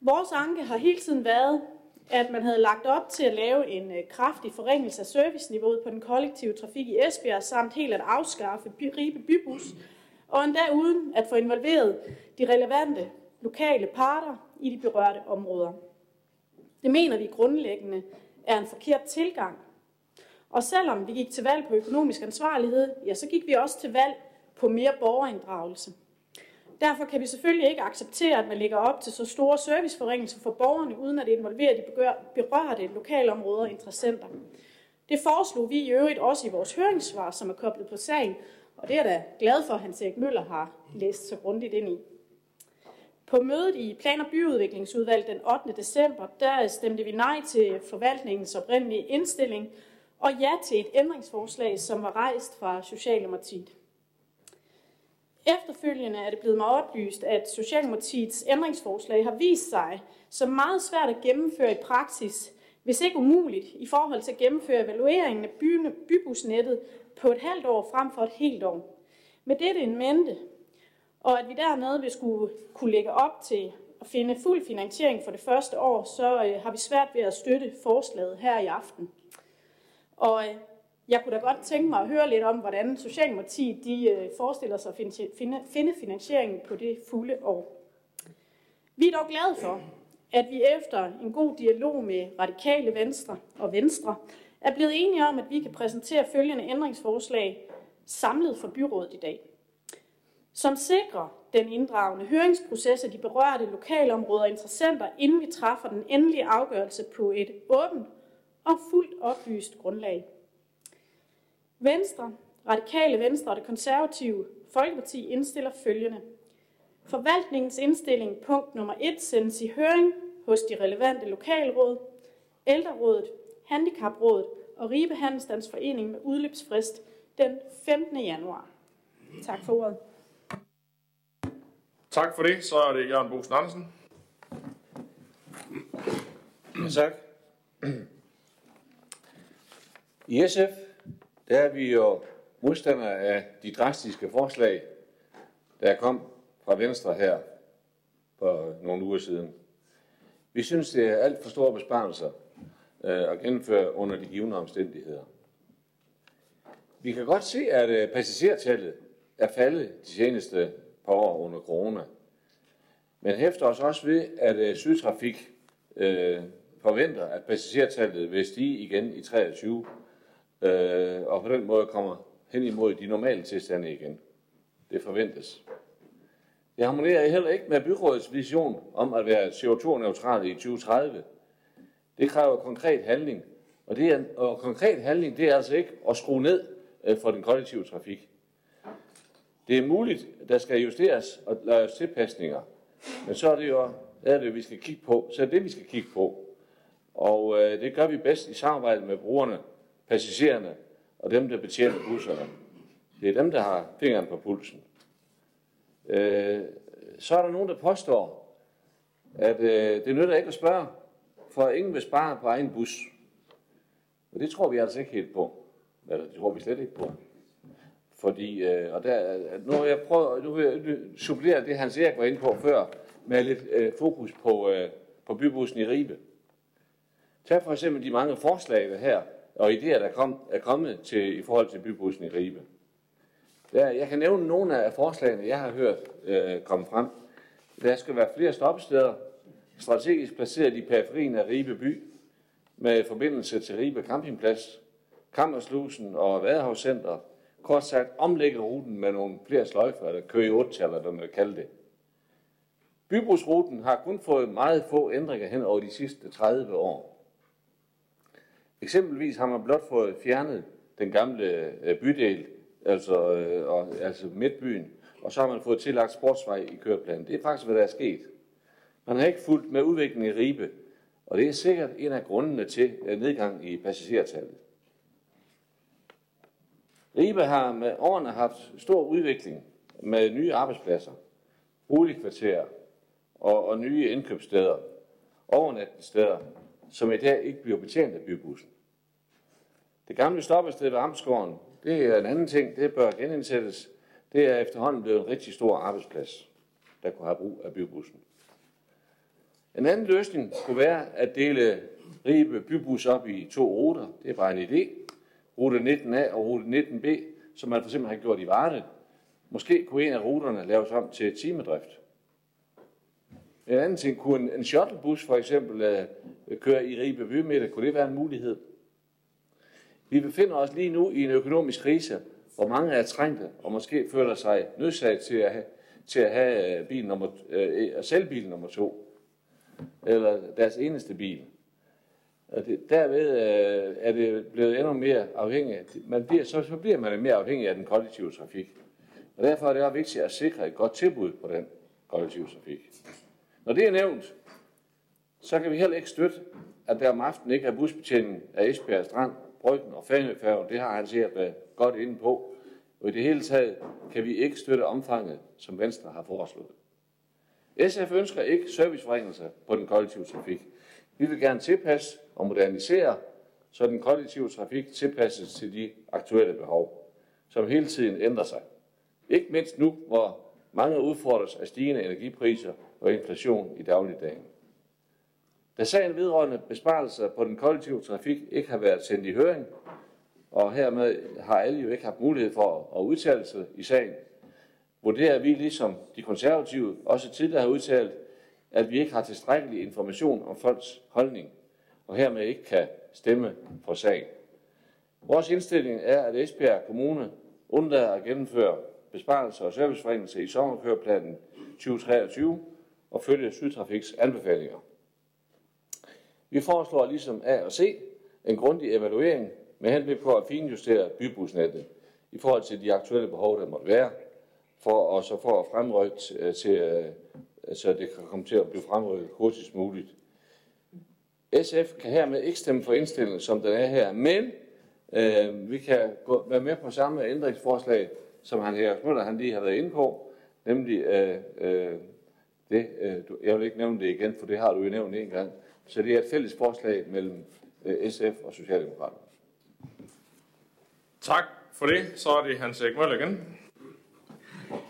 Vores anke har hele tiden været, at man havde lagt op til at lave en øh, kraftig forringelse af serviceniveauet på den kollektive trafik i Esbjerg, samt helt at afskaffe Ribe Bybus, og endda uden at få involveret de relevante lokale parter i de berørte områder. Det mener vi grundlæggende er en forkert tilgang. Og selvom vi gik til valg på økonomisk ansvarlighed, ja, så gik vi også til valg på mere borgerinddragelse. Derfor kan vi selvfølgelig ikke acceptere, at man lægger op til så store serviceforringelser for borgerne, uden at involvere de berørte lokalområder og interessenter. Det foreslog vi i øvrigt også i vores høringssvar, som er koblet på sagen, og det er jeg da glad for, at Hans Erik Møller har læst så grundigt ind i. På mødet i Plan- og byudviklingsudvalg den 8. december, der stemte vi nej til forvaltningens oprindelige indstilling, og ja til et ændringsforslag, som var rejst fra Socialdemokratiet. Efterfølgende er det blevet mig oplyst, at Socialdemokratiets ændringsforslag har vist sig som meget svært at gennemføre i praksis, hvis ikke umuligt, i forhold til at gennemføre evalueringen af bybusnettet på et halvt år frem for et helt år. Med dette en mente, og at vi dermed vil skulle kunne lægge op til at finde fuld finansiering for det første år, så øh, har vi svært ved at støtte forslaget her i aften. Og øh, jeg kunne da godt tænke mig at høre lidt om, hvordan Socialdemokratiet de, øh, forestiller sig at finde, finde finansieringen på det fulde år. Vi er dog glade for, at vi efter en god dialog med radikale venstre og venstre er blevet enige om, at vi kan præsentere følgende ændringsforslag samlet for byrådet i dag, som sikrer den inddragende høringsproces af de berørte lokalområder og interessenter, inden vi træffer den endelige afgørelse på et åbent og fuldt oplyst grundlag. Venstre, Radikale Venstre og det konservative Folkeparti indstiller følgende. Forvaltningens indstilling punkt nummer 1 sendes i høring hos de relevante lokalråd, Ældrerådet, Handicaprådet og Ribe Handelsstandsforening med udløbsfrist den 15. januar. Tak for ordet. Tak for det. Så er det Jørgen Bosen Andersen. Ja, tak. I SF der er vi jo modstandere af de drastiske forslag, der kom fra Venstre her for nogle uger siden. Vi synes, det er alt for store besparelser øh, at gennemføre under de givende omstændigheder. Vi kan godt se, at øh, passagertallet er faldet de seneste par år under corona. Men hæfter os også ved, at øh, Sydtrafik øh, forventer, at passagertallet vil stige igen i 23 øh, og på den måde kommer hen imod de normale tilstande igen. Det forventes. Det harmonerer heller ikke med byrådets vision om at være CO2-neutral i 2030. Det kræver konkret handling, og, det er, og konkret handling det er altså ikke at skrue ned øh, for den kollektive trafik. Det er muligt, at der skal justeres og laves tilpasninger, men så er det jo er det, vi skal kigge på. Så er det, vi skal kigge på. Og øh, det gør vi bedst i samarbejde med brugerne passagererne og dem, der betjener busserne. Det er dem, der har fingeren på pulsen. Øh, så er der nogen, der påstår, at øh, det nytter ikke at spørge, for ingen vil spare på egen bus. Og det tror vi altså ikke helt på. Eller det tror vi slet ikke på. Fordi, øh, og der, øh, nu, jeg prøver, nu vil jeg supplere det, Hans Erik var inde på før, med lidt øh, fokus på, øh, på bybussen i Ribe. Tag for eksempel de mange forslag der her, og idéer, der kom, er kommet til, i forhold til bybussen i Ribe. Der, jeg kan nævne nogle af forslagene, jeg har hørt øh, komme frem. Der skal være flere stoppesteder, strategisk placeret i periferien af Ribe by, med forbindelse til Ribe Campingplads, Kammerslusen og Vadehavscenter. Kort sagt, omlægge ruten med nogle flere sløjfer, eller køre i 8 eller hvad man vil kalde det. Bybusruten har kun fået meget få ændringer hen over de sidste 30 år. Eksempelvis har man blot fået fjernet den gamle øh, bydel, altså, øh, og, altså midtbyen, og så har man fået tillagt sportsvej i køreplanen. Det er faktisk, hvad der er sket. Man har ikke fulgt med udviklingen i Ribe, og det er sikkert en af grundene til øh, nedgang i passagertallet. Ribe har med årene haft stor udvikling med nye arbejdspladser, boligkvarterer og, og nye indkøbssteder, overnatningssteder, som i dag ikke bliver betjent af bybussen. Det gamle stoppested ved Amtsgården, det er en anden ting, det bør genindsættes. Det er efterhånden blevet en rigtig stor arbejdsplads, der kunne have brug af bybussen. En anden løsning kunne være at dele Ribe bybus op i to ruter. Det er bare en idé. Rute 19A og rute 19B, som man for eksempel har gjort i Varde. Måske kunne en af ruterne laves om til timedrift. En anden ting, kunne en, en shuttlebus for eksempel uh, køre i Ribe bymidte, kunne det være en mulighed? Vi befinder os lige nu i en økonomisk krise, hvor mange er trængte og måske føler sig nødsaget til at have, til at have øh, bil nummer, øh, e- selvbil nummer to, eller deres eneste bil. Og det, derved øh, er det blevet endnu mere afhængigt. Man bliver, så, så bliver man mere afhængig af den kollektive trafik. Og derfor er det også vigtigt at sikre et godt tilbud på den kollektive trafik. Når det er nævnt, så kan vi heller ikke støtte, at der om aftenen ikke er busbetjening af Esbjerg Strand Bryggen og Fanøfærgen, det har han sikkert været godt inde på. Og i det hele taget kan vi ikke støtte omfanget, som Venstre har foreslået. SF ønsker ikke serviceforringelser på den kollektive trafik. Vi vil gerne tilpasse og modernisere, så den kollektive trafik tilpasses til de aktuelle behov, som hele tiden ændrer sig. Ikke mindst nu, hvor mange udfordres af stigende energipriser og inflation i dagligdagen. Da sagen vedrørende besparelser på den kollektive trafik ikke har været sendt i høring, og hermed har alle jo ikke haft mulighed for at udtale sig i sagen, vurderer vi ligesom de konservative også tidligere har udtalt, at vi ikke har tilstrækkelig information om folks holdning, og hermed ikke kan stemme for sagen. Vores indstilling er, at Esbjerg Kommune undlader at gennemføre besparelser og serviceforringelser i sommerkøreplanen 2023 og følge Sydtrafiks anbefalinger. Vi foreslår ligesom A og C en grundig evaluering med henblik på at finjustere bybusnettet i forhold til de aktuelle behov, der måtte være, for, og så for at fremrykke øh, til, øh, så det kan komme til at blive fremrykket hurtigst muligt. SF kan hermed ikke stemme for indstillingen, som den er her, men øh, vi kan gå, være med på samme ændringsforslag, som han her Møller han lige har været inde på, nemlig øh, øh, det, øh, du, jeg vil ikke nævne det igen, for det har du jo nævnt en gang, så det er et fælles forslag mellem øh, SF og Socialdemokraterne. Tak for det. Så er det Hans Erik Møller igen.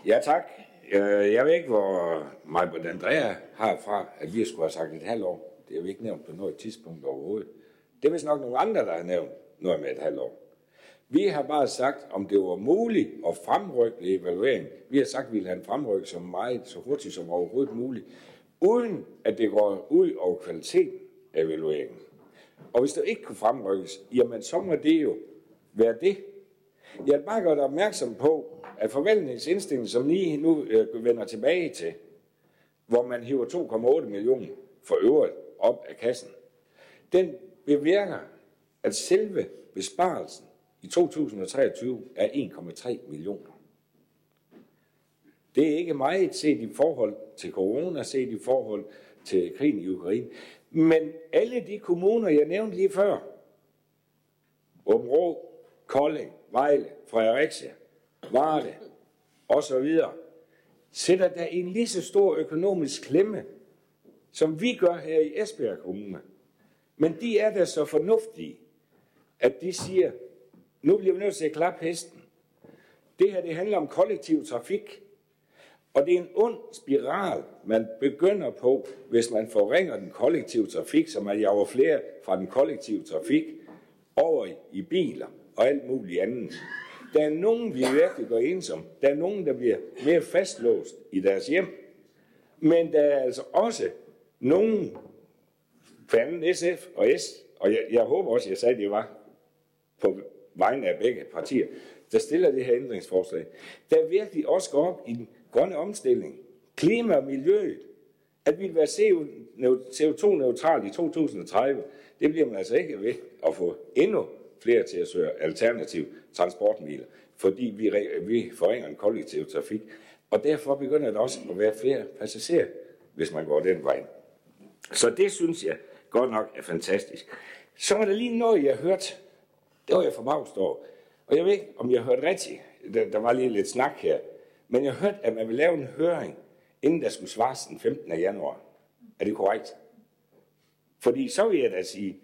Ja, tak. Øh, Jeg ved ikke, hvor Majbert Andrea har fra, at vi skulle have sagt et halvt år. Det har vi ikke nævnt på noget tidspunkt overhovedet. Det er vist nok nogle andre, der har nævnt noget med et halvt år. Vi har bare sagt, om det var muligt at fremrykke evaluering. Vi har sagt, at vi vil have en fremryk så meget, så hurtigt som overhovedet muligt, uden at det går ud over kvaliteten af evalueringen. Og hvis det ikke kunne fremrykkes, jamen så må det jo være det. Jeg vil bare gøre dig opmærksom på, at forvaltningens indstilling, som lige nu øh, vender tilbage til, hvor man hiver 2,8 millioner for øvrigt op af kassen, den bevirker, at selve besparelsen i 2023 er 1,3 millioner. Det er ikke meget set i forhold til corona, set i forhold til krigen i Ukraine. Men alle de kommuner, jeg nævnte lige før, Åben Kolding, Vejle, Fredericia, Varde og så videre, sætter der en lige så stor økonomisk klemme, som vi gør her i Esbjerg Kommune. Men de er da så fornuftige, at de siger, nu bliver vi nødt til at klappe hesten. Det her det handler om kollektiv trafik. Og det er en ond spiral, man begynder på, hvis man forringer den kollektive trafik, så man jager flere fra den kollektive trafik over i biler og alt muligt andet. Der er nogen, vi virkelig går ensom. Der er nogen, der bliver mere fastlåst i deres hjem. Men der er altså også nogen, fanden SF og S, og jeg, jeg håber også, jeg sagde, at det var på vegne af begge partier, der stiller det her ændringsforslag, der virkelig også går op i den grønne omstilling, klima og miljøet, at vi vil være CO2-neutral i 2030. Det bliver man altså ikke ved at få endnu flere til at søge alternativ transportmiddel, fordi vi, vi forringer en kollektiv trafik. Og derfor begynder der også at være flere passagerer, hvis man går den vej. Så det synes jeg godt nok er fantastisk. Så var der lige noget, jeg hørte. Det var jeg forbavst over. Og jeg ved ikke, om jeg hørte rigtigt. Der, der var lige lidt snak her. Men jeg hørte, at man ville lave en høring, inden der skulle svares den 15. januar. Er det korrekt? Fordi så vil jeg da sige,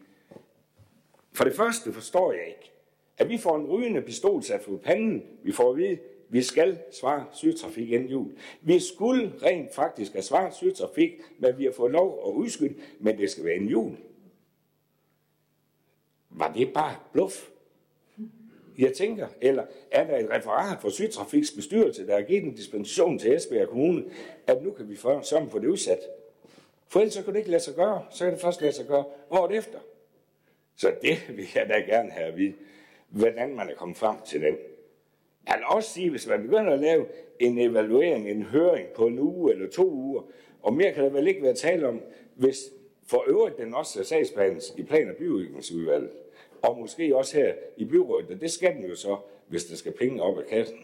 for det første forstår jeg ikke, at vi får en rygende pistol sat på panden. Vi får at vide, at vi skal svare sygtrafik inden jul. Vi skulle rent faktisk have svaret sygtrafik, men vi har fået lov at udskyde, men det skal være en jul. Var det bare bluff? Jeg tænker, eller er der et referat fra Sydtrafiks bestyrelse, der har givet en dispensation til Esbjerg Kommune, at nu kan vi sørge for det udsat. For ellers så kan det ikke lade sig gøre. Så kan det først lade sig gøre året efter. Så det vil jeg da gerne have at vide, hvordan man er kommet frem til den. Jeg vil også sige, hvis man begynder at lave en evaluering, en høring på en uge eller to uger, og mere kan der vel ikke være tale om, hvis for øvrigt den også er sagsbehandles i plan- og byudviklingsudvalget, og måske også her i byrådet, og det skal den jo så, hvis der skal penge op af kassen,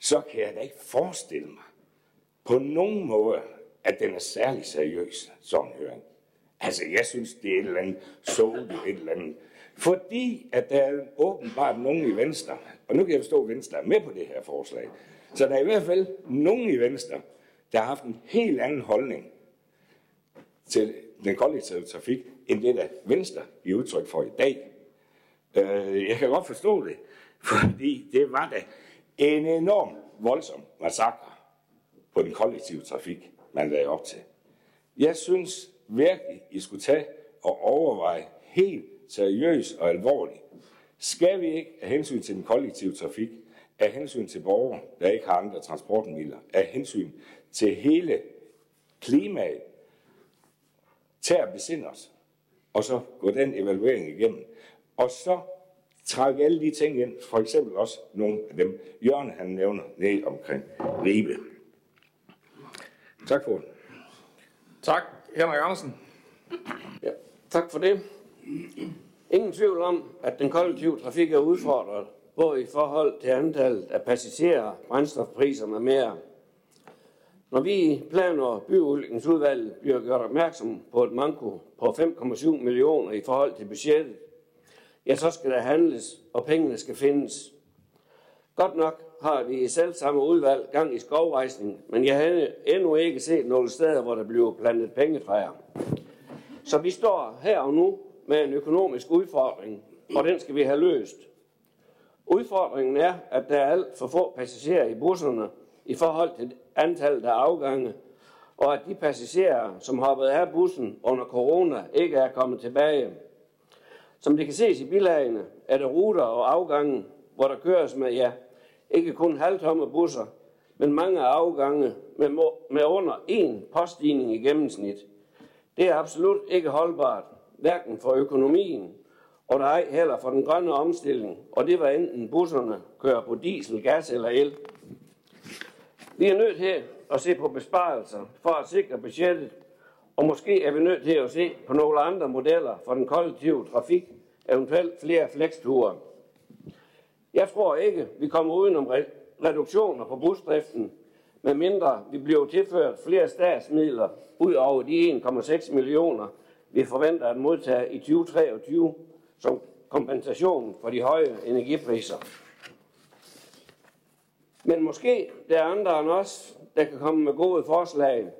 så kan jeg da ikke forestille mig på nogen måde, at den er særlig seriøs, sådan en høring. Altså, jeg synes, det er et eller andet så et eller andet fordi at der er åbenbart nogen i Venstre, og nu kan jeg forstå, at Venstre er med på det her forslag, så der er i hvert fald nogen i Venstre, der har haft en helt anden holdning til den kollektive trafik, end det, der Venstre i udtryk for i dag. Øh, jeg kan godt forstå det, fordi det var da en enorm voldsom massakre på den kollektive trafik, man lagde op til. Jeg synes virkelig, I skulle tage og overveje helt seriøst og alvorligt. Skal vi ikke af hensyn til den kollektive trafik, af hensyn til borgere, der ikke har andre transportmidler, af hensyn til hele klimaet, tage at besinde os, og så gå den evaluering igennem. Og så trække alle de ting ind, for eksempel også nogle af dem, Jørgen han nævner ned omkring Ribe. Tak for det. Tak, Henrik Andersen. Ja, tak for det. Ingen tvivl om, at den kollektive trafik er udfordret, både i forhold til antallet af passagerer, brændstofpriser med mere. Når vi i plan- og byudviklingsudvalget bliver gjort opmærksom på et manko på 5,7 millioner i forhold til budgettet, ja, så skal der handles, og pengene skal findes. Godt nok har vi i selv samme udvalg gang i skovrejsning, men jeg har endnu ikke set nogle steder, hvor der bliver plantet pengetræer. Så vi står her og nu med en økonomisk udfordring, og den skal vi have løst. Udfordringen er, at der er alt for få passagerer i busserne i forhold til antallet af afgange, og at de passagerer, som hoppede af bussen under corona, ikke er kommet tilbage. Som det kan ses i bilagene, er der ruter og afgange, hvor der køres med, ja, ikke kun halvtomme busser, men mange afgange med, med under én poststigning i gennemsnit. Det er absolut ikke holdbart, hverken for økonomien, og der ej heller for den grønne omstilling, og det var enten busserne kører på diesel, gas eller el. Vi er nødt til at se på besparelser for at sikre budgettet, og måske er vi nødt til at se på nogle andre modeller for den kollektive trafik, eventuelt flere flexture. Jeg tror ikke, vi kommer udenom reduktioner på busdriften, medmindre vi bliver tilført flere statsmidler ud over de 1,6 millioner, vi forventer at modtage i 2023 som kompensation for de høje energipriser. Men måske der er andre end os, der kan komme med gode forslag.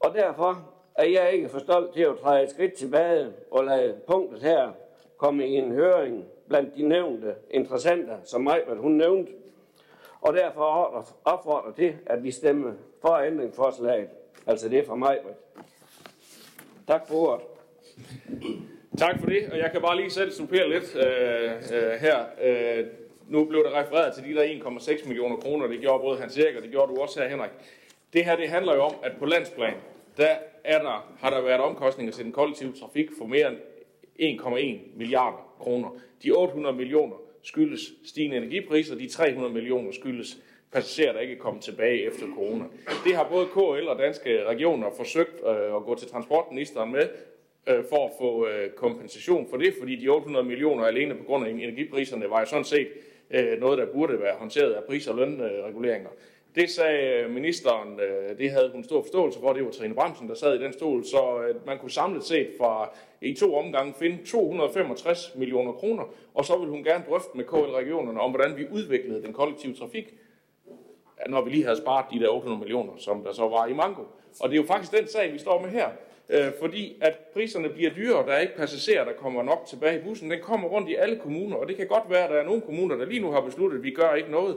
Og derfor er jeg ikke for stolt til at træde et skridt tilbage og lade punktet her komme i en høring blandt de nævnte interessenter, som Majbert hun nævnte, og derfor opfordrer til, at vi stemmer for ændringsforslaget, altså det fra Majbert. Tak for ordet. Tak for det, og jeg kan bare lige selv supplere lidt øh, øh, her. Øh, nu blev der refereret til de der 1,6 millioner kroner, det gjorde både Hans Erik, og det gjorde du også her, Henrik. Det her, det handler jo om, at på landsplan, der, er der har der været omkostninger til den kollektive trafik for mere end 1,1 milliarder kroner. De 800 millioner skyldes stigende energipriser, de 300 millioner skyldes passagerer, der ikke er kommet tilbage efter corona. Det har både KL og danske regioner forsøgt øh, at gå til transportministeren med, øh, for at få øh, kompensation for det, fordi de 800 millioner alene på grund af energipriserne var jo sådan set øh, noget, der burde være håndteret af pris- og lønreguleringer. Det sagde øh, ministeren, øh, det havde hun stor forståelse for, det var Trine Bremsen, der sad i den stol, så øh, man kunne samlet set fra i to omgange finde 265 millioner kroner, og så vil hun gerne drøfte med KL-regionerne om, hvordan vi udviklede den kollektive trafik, når vi lige havde sparet de der 800 millioner, som der så var i Mango. Og det er jo faktisk den sag, vi står med her øh, fordi at priserne bliver dyrere, der er ikke passagerer, der kommer nok tilbage i bussen. Den kommer rundt i alle kommuner, og det kan godt være, at der er nogle kommuner, der lige nu har besluttet, at vi gør ikke noget.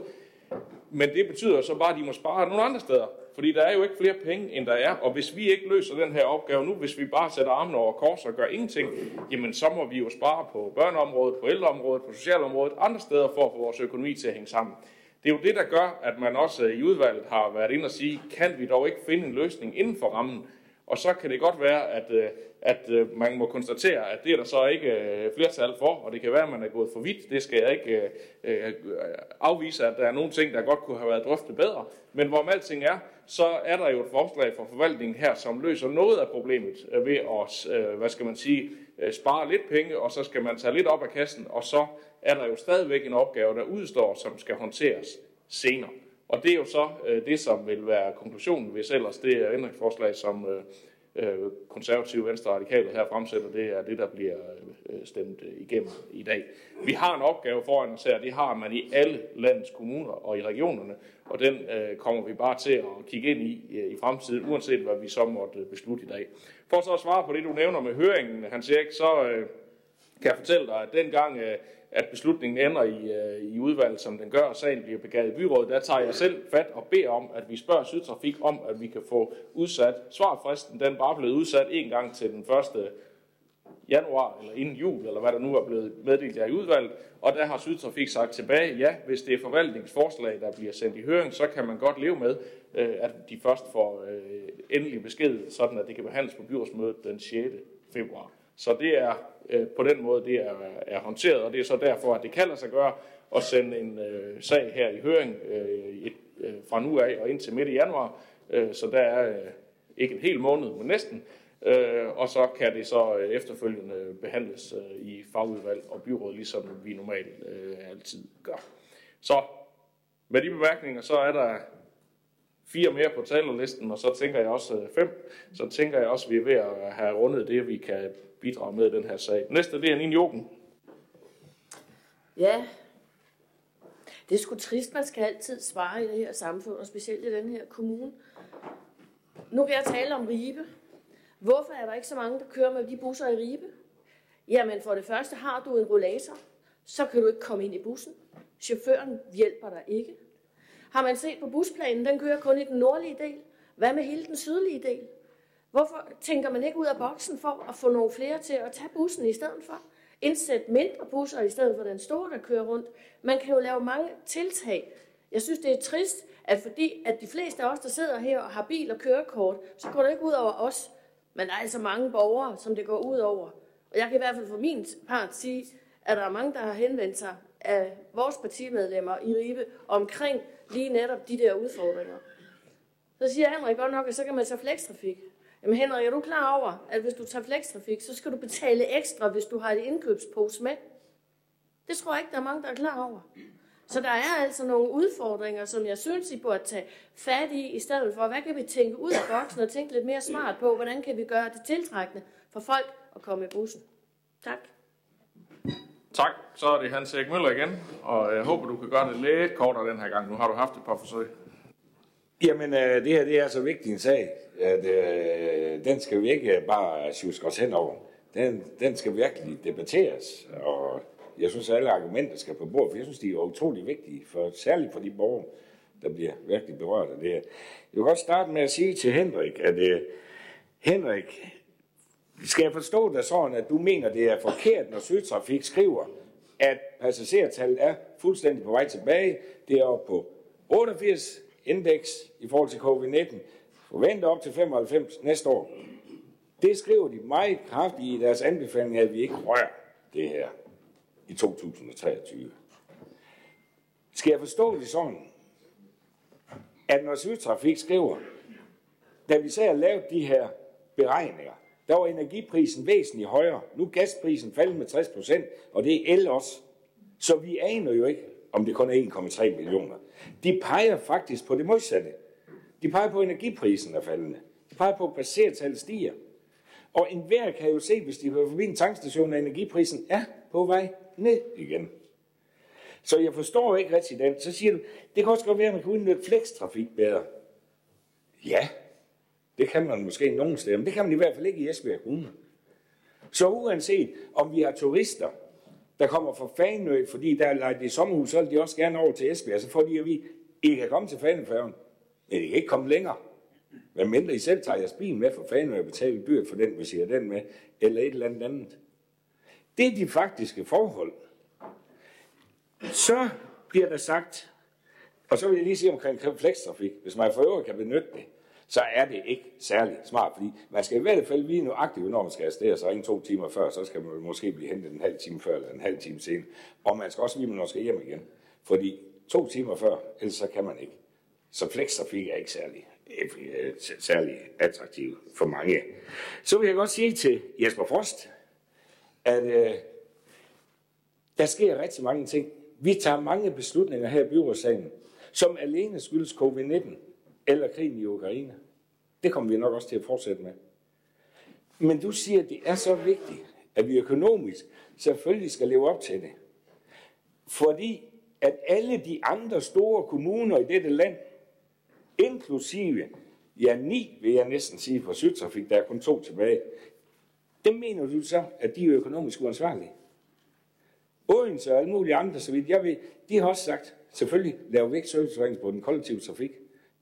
Men det betyder så bare, at de må spare nogle andre steder. Fordi der er jo ikke flere penge, end der er. Og hvis vi ikke løser den her opgave nu, hvis vi bare sætter armene over kors og gør ingenting, jamen så må vi jo spare på børneområdet, på ældreområdet, på socialområdet, andre steder for at få vores økonomi til at hænge sammen. Det er jo det, der gør, at man også i udvalget har været inde og sige, kan vi dog ikke finde en løsning inden for rammen, og så kan det godt være, at, øh, at øh, man må konstatere, at det er der så ikke øh, flertal for, og det kan være, at man er gået for vidt. Det skal jeg ikke afvise, at der er nogle ting, der godt kunne have været drøftet bedre. Men hvorom alting er, så er der jo et forslag fra forvaltningen her, som løser noget af problemet ved at, hvad skal man sige, spare lidt penge, og så skal man tage lidt op af kassen, og så er der jo stadigvæk en opgave, der udstår, som skal håndteres senere. Og det er jo så øh, det, som vil være konklusionen, hvis ellers det er ændringsforslag, som, øh, øh, konservative, venstre radikale her fremsætter, det er det, der bliver øh, stemt øh, igennem i dag. Vi har en opgave foran os her, det har man i alle landets kommuner og i regionerne, og den øh, kommer vi bare til at kigge ind i øh, i fremtiden, uanset hvad vi så måtte øh, beslutte i dag. For så at svare på det, du nævner med høringen, Hans Erik, så øh, kan jeg fortælle dig, at dengang øh, at beslutningen ender i, øh, i udvalget, som den gør, og sagen bliver begavet i byrådet, der tager jeg selv fat og beder om, at vi spørger Sydtrafik om, at vi kan få udsat svarfristen. Den var blevet udsat en gang til den 1. januar, eller inden jul, eller hvad der nu er blevet meddelt her i udvalget, og der har Sydtrafik sagt tilbage, ja, hvis det er forvaltningsforslag, der bliver sendt i høring, så kan man godt leve med, øh, at de først får øh, endelig besked, sådan at det kan behandles på byrådsmødet den 6. februar. Så det er øh, på den måde, det er, er håndteret, og det er så derfor, at det kan lade sig gøre at sende en øh, sag her i høring øh, et, øh, fra nu af og indtil midt i januar. Øh, så der er øh, ikke en hel måned, men næsten. Øh, og så kan det så øh, efterfølgende behandles øh, i fagudvalg og byråd, ligesom vi normalt øh, altid gør. Så med de bemærkninger, så er der fire mere på talerlisten, og så tænker jeg også øh, fem, så tænker jeg også, at vi er ved at have rundet det, vi kan bidrage med i den her sag. Næste, det er Nina Joken. Ja, det er sgu trist, man skal altid svare i det her samfund, og specielt i den her kommune. Nu kan jeg tale om Ribe. Hvorfor er der ikke så mange, der kører med de busser i Ribe? Jamen for det første har du en rollator, så kan du ikke komme ind i bussen. Chaufføren hjælper dig ikke. Har man set på busplanen, den kører kun i den nordlige del. Hvad med hele den sydlige del? Hvorfor tænker man ikke ud af boksen for at få nogle flere til at tage bussen i stedet for? Indsæt mindre busser i stedet for den store, der kører rundt. Man kan jo lave mange tiltag. Jeg synes, det er trist, at fordi at de fleste af os, der sidder her og har bil og kørekort, så går det ikke ud over os. Men der er altså mange borgere, som det går ud over. Og jeg kan i hvert fald for min part sige, at der er mange, der har henvendt sig af vores partimedlemmer i Ribe omkring lige netop de der udfordringer. Så siger Henrik godt nok, at så kan man tage flekstrafik. Jamen Henrik, er du klar over, at hvis du tager flekstrafik, så skal du betale ekstra, hvis du har et indkøbspose med? Det tror jeg ikke, der er mange, der er klar over. Så der er altså nogle udfordringer, som jeg synes, I burde tage fat i, i stedet for, hvad kan vi tænke ud af boksen og tænke lidt mere smart på, hvordan kan vi gøre det tiltrækkende for folk at komme i bussen. Tak. Tak. Så er det Hans Erik Møller igen, og jeg håber, du kan gøre det lidt kortere den her gang. Nu har du haft et par forsøg. Jamen, øh, det her det er så vigtig en sag, at øh, den skal vi ikke bare sjuske os hen over. Den, den skal virkelig debatteres, og jeg synes, at alle argumenter skal på bordet, for jeg synes, de er utrolig vigtige, for, særligt for de borgere, der bliver virkelig berørt af det her. Jeg vil godt starte med at sige til Henrik, at øh, Henrik, skal jeg forstå dig sådan, at du mener, det er forkert, når Sydtrafik skriver, at passagertallet er fuldstændig på vej tilbage. Det er oppe på 88 indeks i forhold til covid-19. Forventer op til 95 næste år. Det skriver de meget kraftigt i deres anbefaling, at vi ikke rører det her i 2023. Skal jeg forstå det sådan, at når Sydtrafik skriver, da vi så har lavet de her beregninger, der var energiprisen væsentligt højere. Nu er gasprisen faldet med 60 procent, og det er el også. Så vi aner jo ikke, om det kun er 1,3 millioner. De peger faktisk på det modsatte. De peger på, at energiprisen er faldende. De peger på, at passertallet stiger. Og enhver kan jo se, hvis de hører forbi en tankstation, at energiprisen er på vej ned igen. Så jeg forstår ikke rigtig den. Så siger du, det kan også godt være, at man kan udnytte flekstrafik bedre. Ja, det kan man måske nogen steder, men det kan man i hvert fald ikke i Esbjerg Kommune. Så uanset om vi har turister, der kommer fra Fanø, fordi der er lejt i sommerhus, så vil de også gerne over til Esbjerg, så får de at vi, I kan komme til Fanøfærgen, men I kan ikke komme længere. Men mindre I selv tager jeres bil med fra Fanø og betaler dyrt for den, hvis I har den med, eller et eller andet andet. Det er de faktiske forhold. Så bliver der sagt, og så vil jeg lige sige omkring flekstrafik, hvis man for øvrigt kan benytte det, så er det ikke særlig smart, fordi man skal i hvert fald vide nøjagtigt, når man skal afsted, så ringe to timer før, så skal man måske blive hentet en halv time før eller en halv time senere. Og man skal også vide, når man skal hjem igen. Fordi to timer før, ellers så kan man ikke. Så flekstrafik er ikke særlig, øh, særlig attraktiv for mange. Så vil jeg godt sige til Jesper Frost, at øh, der sker rigtig mange ting. Vi tager mange beslutninger her i byrådssalen, som alene skyldes covid-19 eller krigen i Ukraine. Det kommer vi nok også til at fortsætte med. Men du siger, at det er så vigtigt, at vi økonomisk selvfølgelig skal leve op til det. Fordi at alle de andre store kommuner i dette land, inklusive, ja ni vil jeg næsten sige for Sydtrafik, der er kun to tilbage, dem mener du så, at de er økonomisk uansvarlige? Odense og alle mulige andre, så vidt jeg ved, de har også sagt, selvfølgelig lave væk serviceforringelser på den kollektive trafik.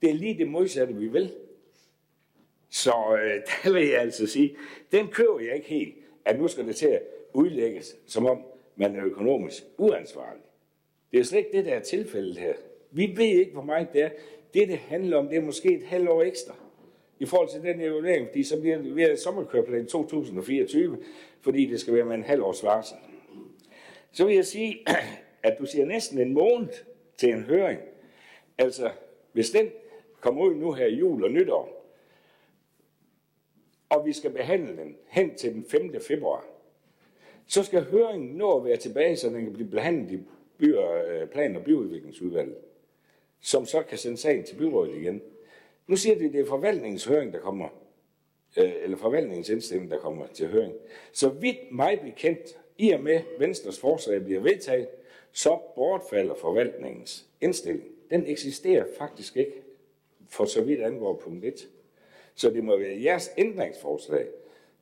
Det er lige det modsatte, vi vil. Så øh, der vil jeg altså sige, den køber jeg ikke helt, at nu skal det til at udlægges, som om man er økonomisk uansvarlig. Det er slet ikke det, der er tilfældet her. Vi ved ikke, hvor meget det er. Det, det handler om, det er måske et halvt år ekstra i forhold til den evaluering, fordi så bliver det ved sommerkøreplan 2024, fordi det skal være med en halv års varsel. Så vil jeg sige, at du siger næsten en måned til en høring. Altså, hvis den kommer ud nu her i jul og nytår, og vi skal behandle den hen til den 5. februar, så skal høringen nå at være tilbage, så den kan blive behandlet i by- og, øh, plan- og byudviklingsudvalget, som så kan sende sagen til byrådet igen. Nu siger vi, at det er forvaltningens høring, der kommer, øh, eller forvaltningens indstilling, der kommer til høring. Så vidt mig bekendt, i og med Venstres forslag bliver vedtaget, så bortfalder forvaltningens indstilling. Den eksisterer faktisk ikke, for så vidt angår punkt 1. Så det må være jeres ændringsforslag,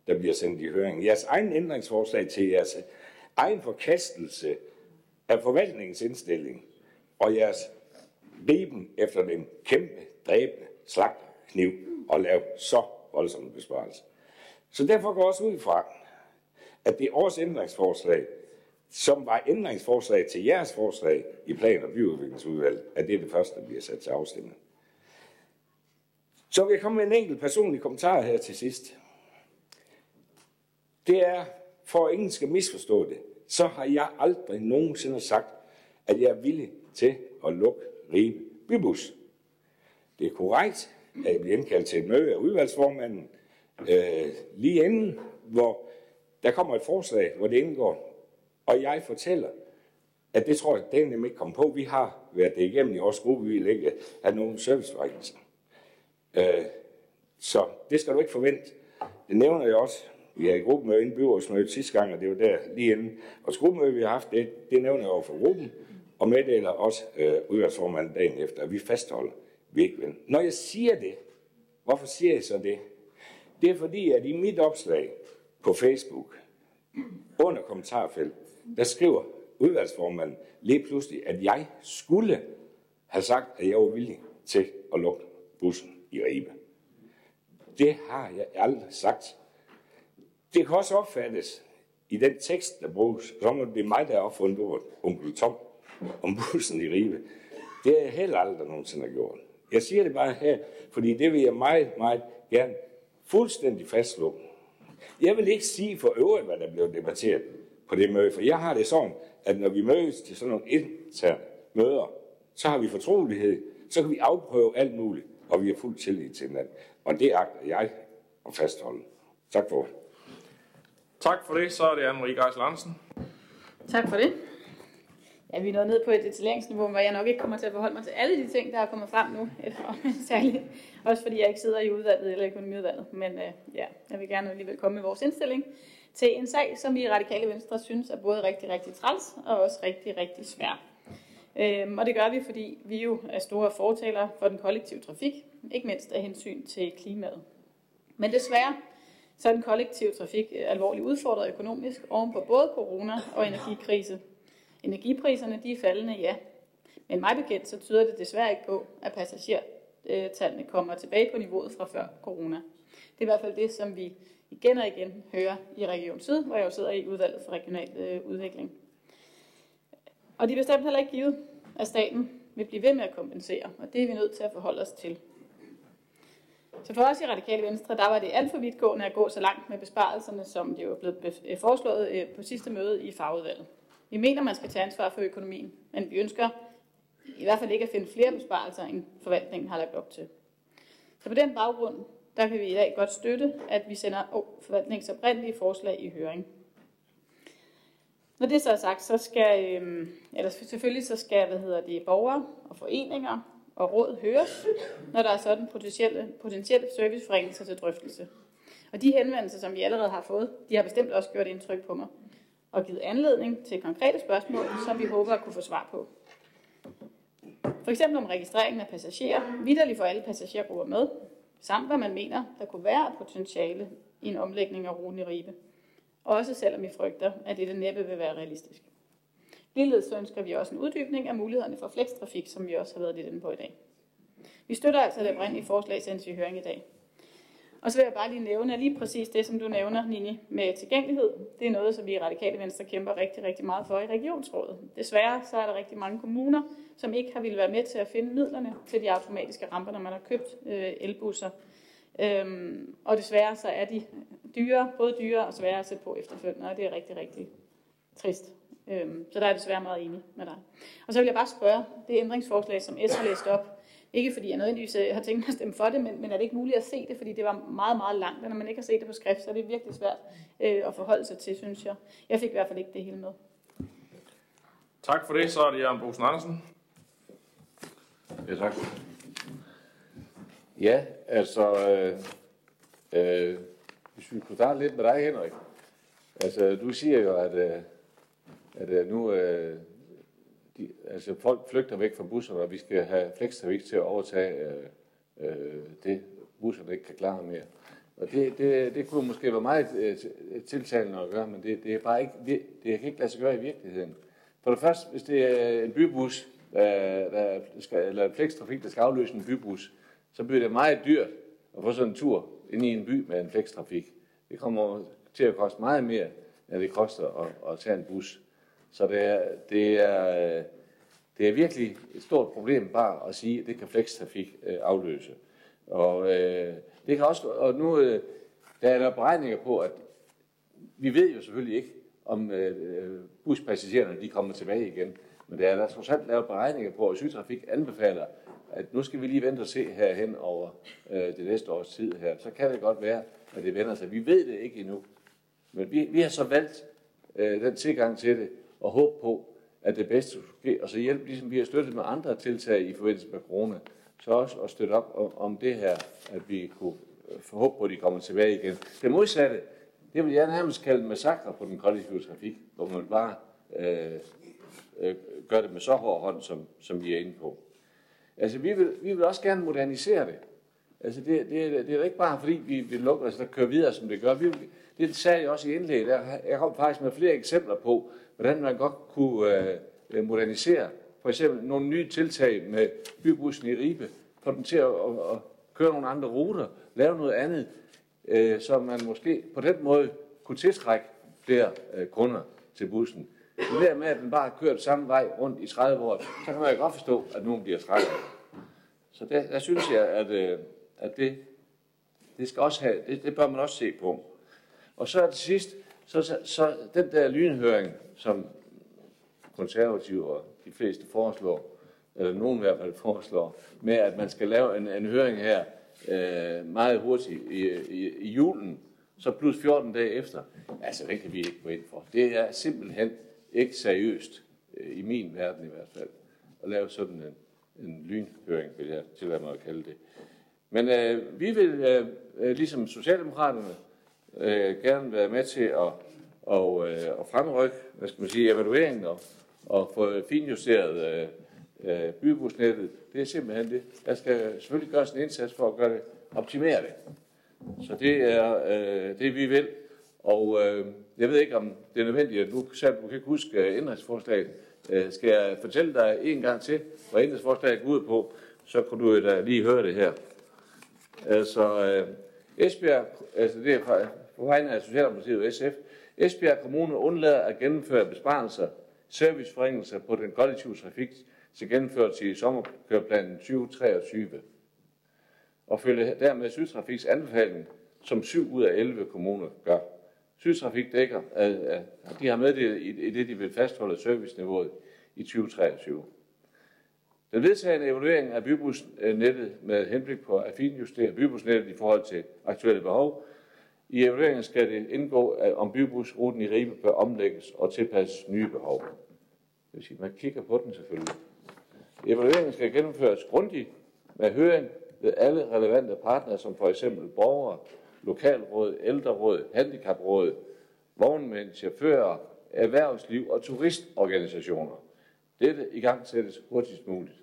der bliver sendt i høring. Jeres egen ændringsforslag til jeres egen forkastelse af forvaltningens indstilling og jeres griben efter den kæmpe, dræbende slagtkniv og lave så voldsomme besparelser. Så derfor går også ud fra, at det års ændringsforslag, som var ændringsforslag til jeres forslag i plan- og byudviklingsudvalg, at det er det første, der bliver sat til afstemning. Så vil jeg komme med en enkelt personlig kommentar her til sidst. Det er, for at ingen skal misforstå det, så har jeg aldrig nogensinde sagt, at jeg er villig til at lukke Ribe Bybus. Det er korrekt, at jeg bliver indkaldt til et møde af udvalgsformanden øh, lige inden, hvor der kommer et forslag, hvor det indgår, og jeg fortæller, at det tror jeg, det nemlig ikke kom på. Vi har været det igennem i vores gruppe, vi vil ikke have nogen serviceforringelser. Øh, så det skal du ikke forvente. Det nævner jeg også. Vi har i gruppemøde inden byrådsmødet sidste gang, og det var der lige inden. Og gruppemøde, vi har haft, det, det nævner jeg over for gruppen, og meddeler også øh, udvalgsformanden dagen efter, at vi fastholder, vi ikke vil. Når jeg siger det, hvorfor siger jeg så det? Det er fordi, at i mit opslag på Facebook, under kommentarfelt, der skriver udvalgsformanden lige pludselig, at jeg skulle have sagt, at jeg var villig til at lukke bussen i Ribe. Det har jeg aldrig sagt. Det kan også opfattes i den tekst, der bruges, som det er mig, der har opfundet ordet onkel Tom om bussen i Ribe. Det har jeg heller aldrig nogensinde gjort. Jeg siger det bare her, fordi det vil jeg meget, meget gerne fuldstændig fastslå. Jeg vil ikke sige for øvrigt, hvad der blev debatteret på det møde, for jeg har det sådan, at når vi mødes til sådan nogle interne møder, så har vi fortrolighed, så kan vi afprøve alt muligt, og vi har fuld tillid til hinanden. Og det agter jeg at fastholde. Tak for Tak for det. Så er det Anne-Marie Geisel Andersen. Tak for det. Ja, vi er nået ned på et detaljeringsniveau, hvor jeg nok ikke kommer til at forholde mig til alle de ting, der er kommet frem nu. Særligt også fordi jeg ikke sidder i udvalget eller økonomiudvalget. Men øh, ja, jeg vil gerne alligevel komme med vores indstilling til en sag, som vi i Radikale Venstre synes er både rigtig, rigtig træls og også rigtig, rigtig svær. Øhm, og det gør vi, fordi vi jo er store fortalere for den kollektive trafik, ikke mindst af hensyn til klimaet. Men desværre så er den kollektive trafik øh, alvorligt udfordret økonomisk ovenpå både corona og energikrise. Energipriserne de er faldende, ja. Men mig bekendt, så tyder det desværre ikke på, at passagertallene kommer tilbage på niveauet fra før corona. Det er i hvert fald det, som vi igen og igen hører i Region Syd, hvor jeg jo sidder i udvalget for regional øh, udvikling. Og de er bestemt heller ikke givet, at staten vil blive ved med at kompensere, og det er vi nødt til at forholde os til. Så for os i Radikale Venstre, der var det alt for vidtgående at gå så langt med besparelserne, som det er blevet øh, foreslået øh, på sidste møde i fagudvalget. Vi mener, man skal tage ansvar for økonomien, men vi ønsker i hvert fald ikke at finde flere besparelser, end forvaltningen har lagt op til. Så på den baggrund, der kan vi i dag godt støtte, at vi sender forvaltningens oprindelige forslag i høring. Når det så er sagt, så skal, øh, eller selvfølgelig så skal, hvad hedder det, borgere og foreninger og råd høres, når der er sådan potentielle, potentielle serviceforringelser til drøftelse. Og de henvendelser, som vi allerede har fået, de har bestemt også gjort indtryk på mig og givet anledning til konkrete spørgsmål, som vi håber at kunne få svar på. For eksempel om registreringen af passagerer, vidderligt for alle passagergrupper med, samt hvad man mener, der kunne være potentiale i en omlægning af ruten i Ribe. Også selvom vi frygter, at det næppe vil være realistisk. Ligeledes ønsker vi også en uddybning af mulighederne for flekstrafik, som vi også har været lidt inde på i dag. Vi støtter altså det oprindelige forslag sendes i høring i dag. Og så vil jeg bare lige nævne, at lige præcis det, som du nævner, Nini, med tilgængelighed, det er noget, som vi i Radikale Venstre kæmper rigtig, rigtig meget for i regionsrådet. Desværre så er der rigtig mange kommuner, som ikke har ville være med til at finde midlerne til de automatiske ramper, når man har købt øh, elbusser. Øhm, og desværre så er de dyre, både dyre og svære at sætte på efterfølgende, og det er rigtig, rigtig trist. Øhm, så der er jeg desværre meget enig med dig. Og så vil jeg bare spørge, det ændringsforslag, som S har læst op, ikke fordi jeg nødvendigvis har tænkt mig at stemme for det, men, men er det ikke muligt at se det, fordi det var meget, meget langt, og når man ikke har set det på skrift, så er det virkelig svært øh, at forholde sig til, synes jeg. Jeg fik i hvert fald ikke det hele med. Tak for det. Så er det Jørgen Bosen Andersen. Ja, tak. Ja, altså, øh, øh, hvis vi kunne starte lidt med dig, Henrik. Altså, du siger jo, at, øh, at øh, nu, øh, de, altså folk flygter væk fra busserne, og vi skal have flekstrafik til at overtage øh, øh, det, busserne ikke kan klare mere. Og det, det, det kunne måske være meget øh, tiltalende at gøre, men det, det er bare ikke, det kan ikke lade sig gøre i virkeligheden. For det første, hvis det er en bybus, der, der skal, eller en flekstrafik, der skal afløse en bybus, så bliver det meget dyrt at få sådan en tur ind i en by med en flekstrafik. Det kommer til at koste meget mere, end det koster at, at tage en bus. Så det er, det er, det er virkelig et stort problem bare at sige, at det kan flekstrafik øh, afløse. Og øh, det kan også, og nu øh, der er der beregninger på, at vi ved jo selvfølgelig ikke, om øh, øh buspassagererne de kommer tilbage igen. Men der er der trods alt lavet beregninger på, at Sygtrafik anbefaler, at nu skal vi lige vente og se herhen over øh, det næste års tid her. Så kan det godt være, at det vender sig. Vi ved det ikke endnu. Men vi, vi har så valgt øh, den tilgang til det, og håb på, at det bedste skulle ske, og så hjælpe, ligesom vi har støttet med andre tiltag i forbindelse med corona, så også at støtte op om, om det her, at vi kunne øh, forhåbe på, at de kommer tilbage igen. Det modsatte, det vil jeg nærmest kalde en massakre på den kollektive trafik, hvor man bare øh, øh, gør det med så hård hånd, som, som vi er inde på. Altså, vi vil, vi vil også gerne modernisere det. Altså, det, det, det er ikke bare fordi, vi vil lukke os, og køre videre, som det gør. Vi vil, det sagde jeg også i indlægget. Jeg, jeg kom faktisk med flere eksempler på, hvordan man godt kunne øh, modernisere. For eksempel nogle nye tiltag med bybussen i Ribe, få dem til at, at, at køre nogle andre ruter, lave noget andet, øh, så man måske på den måde kunne tiltrække flere øh, kunder til bussen. Det der med, at den bare har kørt samme vej rundt i 30 år, så kan man jo godt forstå, at nogen bliver træt Så der, der synes jeg, at, øh, at det, det, skal også have, det, det bør man også se på. Og så til sidst, så, så, så den der lynhøring, som konservative og de fleste foreslår, eller nogen i hvert fald foreslår, med at man skal lave en, en høring her øh, meget hurtigt i, i, i julen, så plus 14 dage efter. Altså, det kan vi ikke gå ind for. Det er simpelthen ikke seriøst, øh, i min verden i hvert fald, at lave sådan en, en lynhøring, vil jeg tillade mig at kalde det. Men øh, vi vil, øh, øh ligesom Socialdemokraterne, øh, gerne være med til at, og, øh, at fremrykke hvad skal man sige, evalueringen og, og få finjusteret øh, øh, bybusnettet. Det er simpelthen det. Der skal selvfølgelig gøres en indsats for at gøre det, optimere det. Så det er øh, det, vi vil. Og øh, jeg ved ikke, om det er nødvendigt, at du, selv, du kan ikke huske øh, ændringsforslaget. indrigsforslaget. Øh, skal jeg fortælle dig en gang til, hvad ændringsforslaget går ud på, så kunne du øh, da lige høre det her. Altså, Esbjerg, altså det er på vegne af Socialdemokratiet og SF, Esbjerg Kommune undlader at gennemføre besparelser, serviceforringelser på den kollektive trafik til gennemførelse i sommerkøreplanen 2023 og følge dermed Sydtrafiks anbefaling, som 7 ud af 11 kommuner gør. Sydtrafik dækker, øh, øh, at de har meddelt i det, de vil fastholde serviceniveauet i 2023. Den vedtagende evaluering af bybusnettet med henblik på at finjustere bybusnettet i forhold til aktuelle behov. I evalueringen skal det indgå, om bybusruten i Ribe bør omlægges og tilpasses nye behov. Det vil sige, man kigger på den selvfølgelig. Evalueringen skal gennemføres grundigt med høring ved alle relevante partnere, som for eksempel borgere, lokalråd, ældreråd, handicapråd, vognmænd, chauffører, erhvervsliv og turistorganisationer. Dette i gang sættes hurtigst muligt.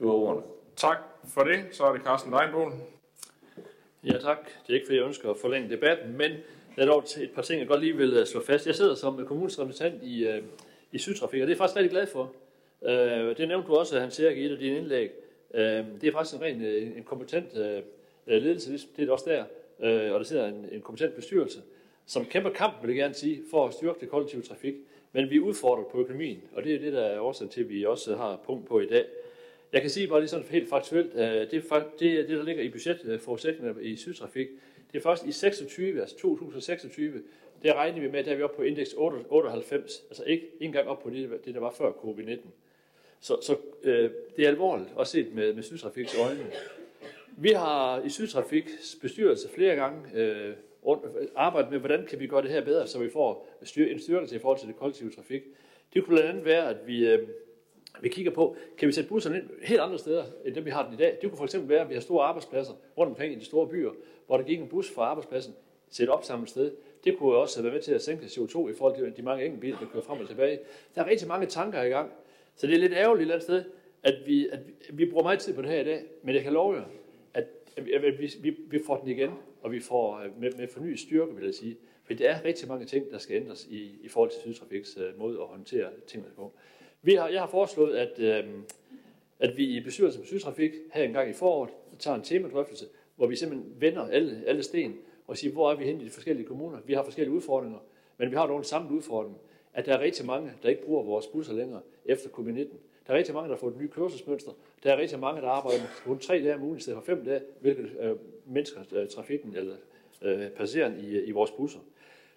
Ordene. Tak for det. Så er det Carsten Leinbol. Ja, tak. Det er ikke, fordi jeg ønsker at forlænge debatten, men der er dog et par ting, jeg godt lige vil øh, slå fast. Jeg sidder som kommunens repræsentant i, øh, i Sydtrafik, og det er jeg faktisk rigtig glad for. Øh, det nævnte du også, Hans Erik, i et af dine indlæg. Det er faktisk en ren en kompetent Øh, ledelse, det er det også der, øh, og der sidder en, en kompetent bestyrelse, som kæmper kamp, vil jeg gerne sige, for at styrke det kollektive trafik. Men vi er udfordret på økonomien, og det er det, der er årsagen til, at vi også har punkt på i dag. Jeg kan sige bare lige sådan helt faktuelt, øh, det, det, det der ligger i budgetforudsætningerne i Sydtrafik, det er først i 26, altså 2026, der regner vi med, at der er vi oppe på indeks 98, altså ikke, ikke engang op på det, det der var før covid-19. Så, så øh, det er alvorligt, også set med, med Sydtrafiks øjne. Vi har i Sydtrafiks bestyrelse flere gange øh, arbejdet med, hvordan kan vi gøre det her bedre, så vi får en styrkelse i forhold til det kollektive trafik. Det kunne blandt andet være, at vi, øh, vi kigger på, kan vi sætte busserne ind helt andre steder, end dem vi har den i dag. Det kunne for eksempel være, at vi har store arbejdspladser rundt omkring i de store byer, hvor der gik en bus fra arbejdspladsen til et opsamlet sted. Det kunne også være med til at sænke CO2 i forhold til de mange enkeltbiler, der kører frem og tilbage. Der er rigtig mange tanker i gang. Så det er lidt ærgerligt et eller andet sted, at vi, at vi bruger meget tid på det her i dag, men jeg kan love jer, vi, vi, vi får den igen, og vi får øh, med, med fornyet styrke, vil jeg sige. For det er rigtig mange ting, der skal ændres i, i forhold til Sydtrafiks uh, måde at håndtere tingene på. Vi har, jeg har foreslået, at, øh, at vi i bestyrelsen for Sydtrafik her en gang i foråret tager en temadrøftelse, hvor vi simpelthen vender alle, alle sten og siger, hvor er vi hen i de forskellige kommuner. Vi har forskellige udfordringer, men vi har nogle samme samlet udfordring, at der er rigtig mange, der ikke bruger vores busser længere efter covid-19. Der er rigtig mange, der har fået et nyt kørselsmønster. Der er rigtig mange, der arbejder kun tre dage om ugen i stedet for fem dage, hvilket øh, mindsker øh, trafikken eller øh, passeren i, øh, i vores busser.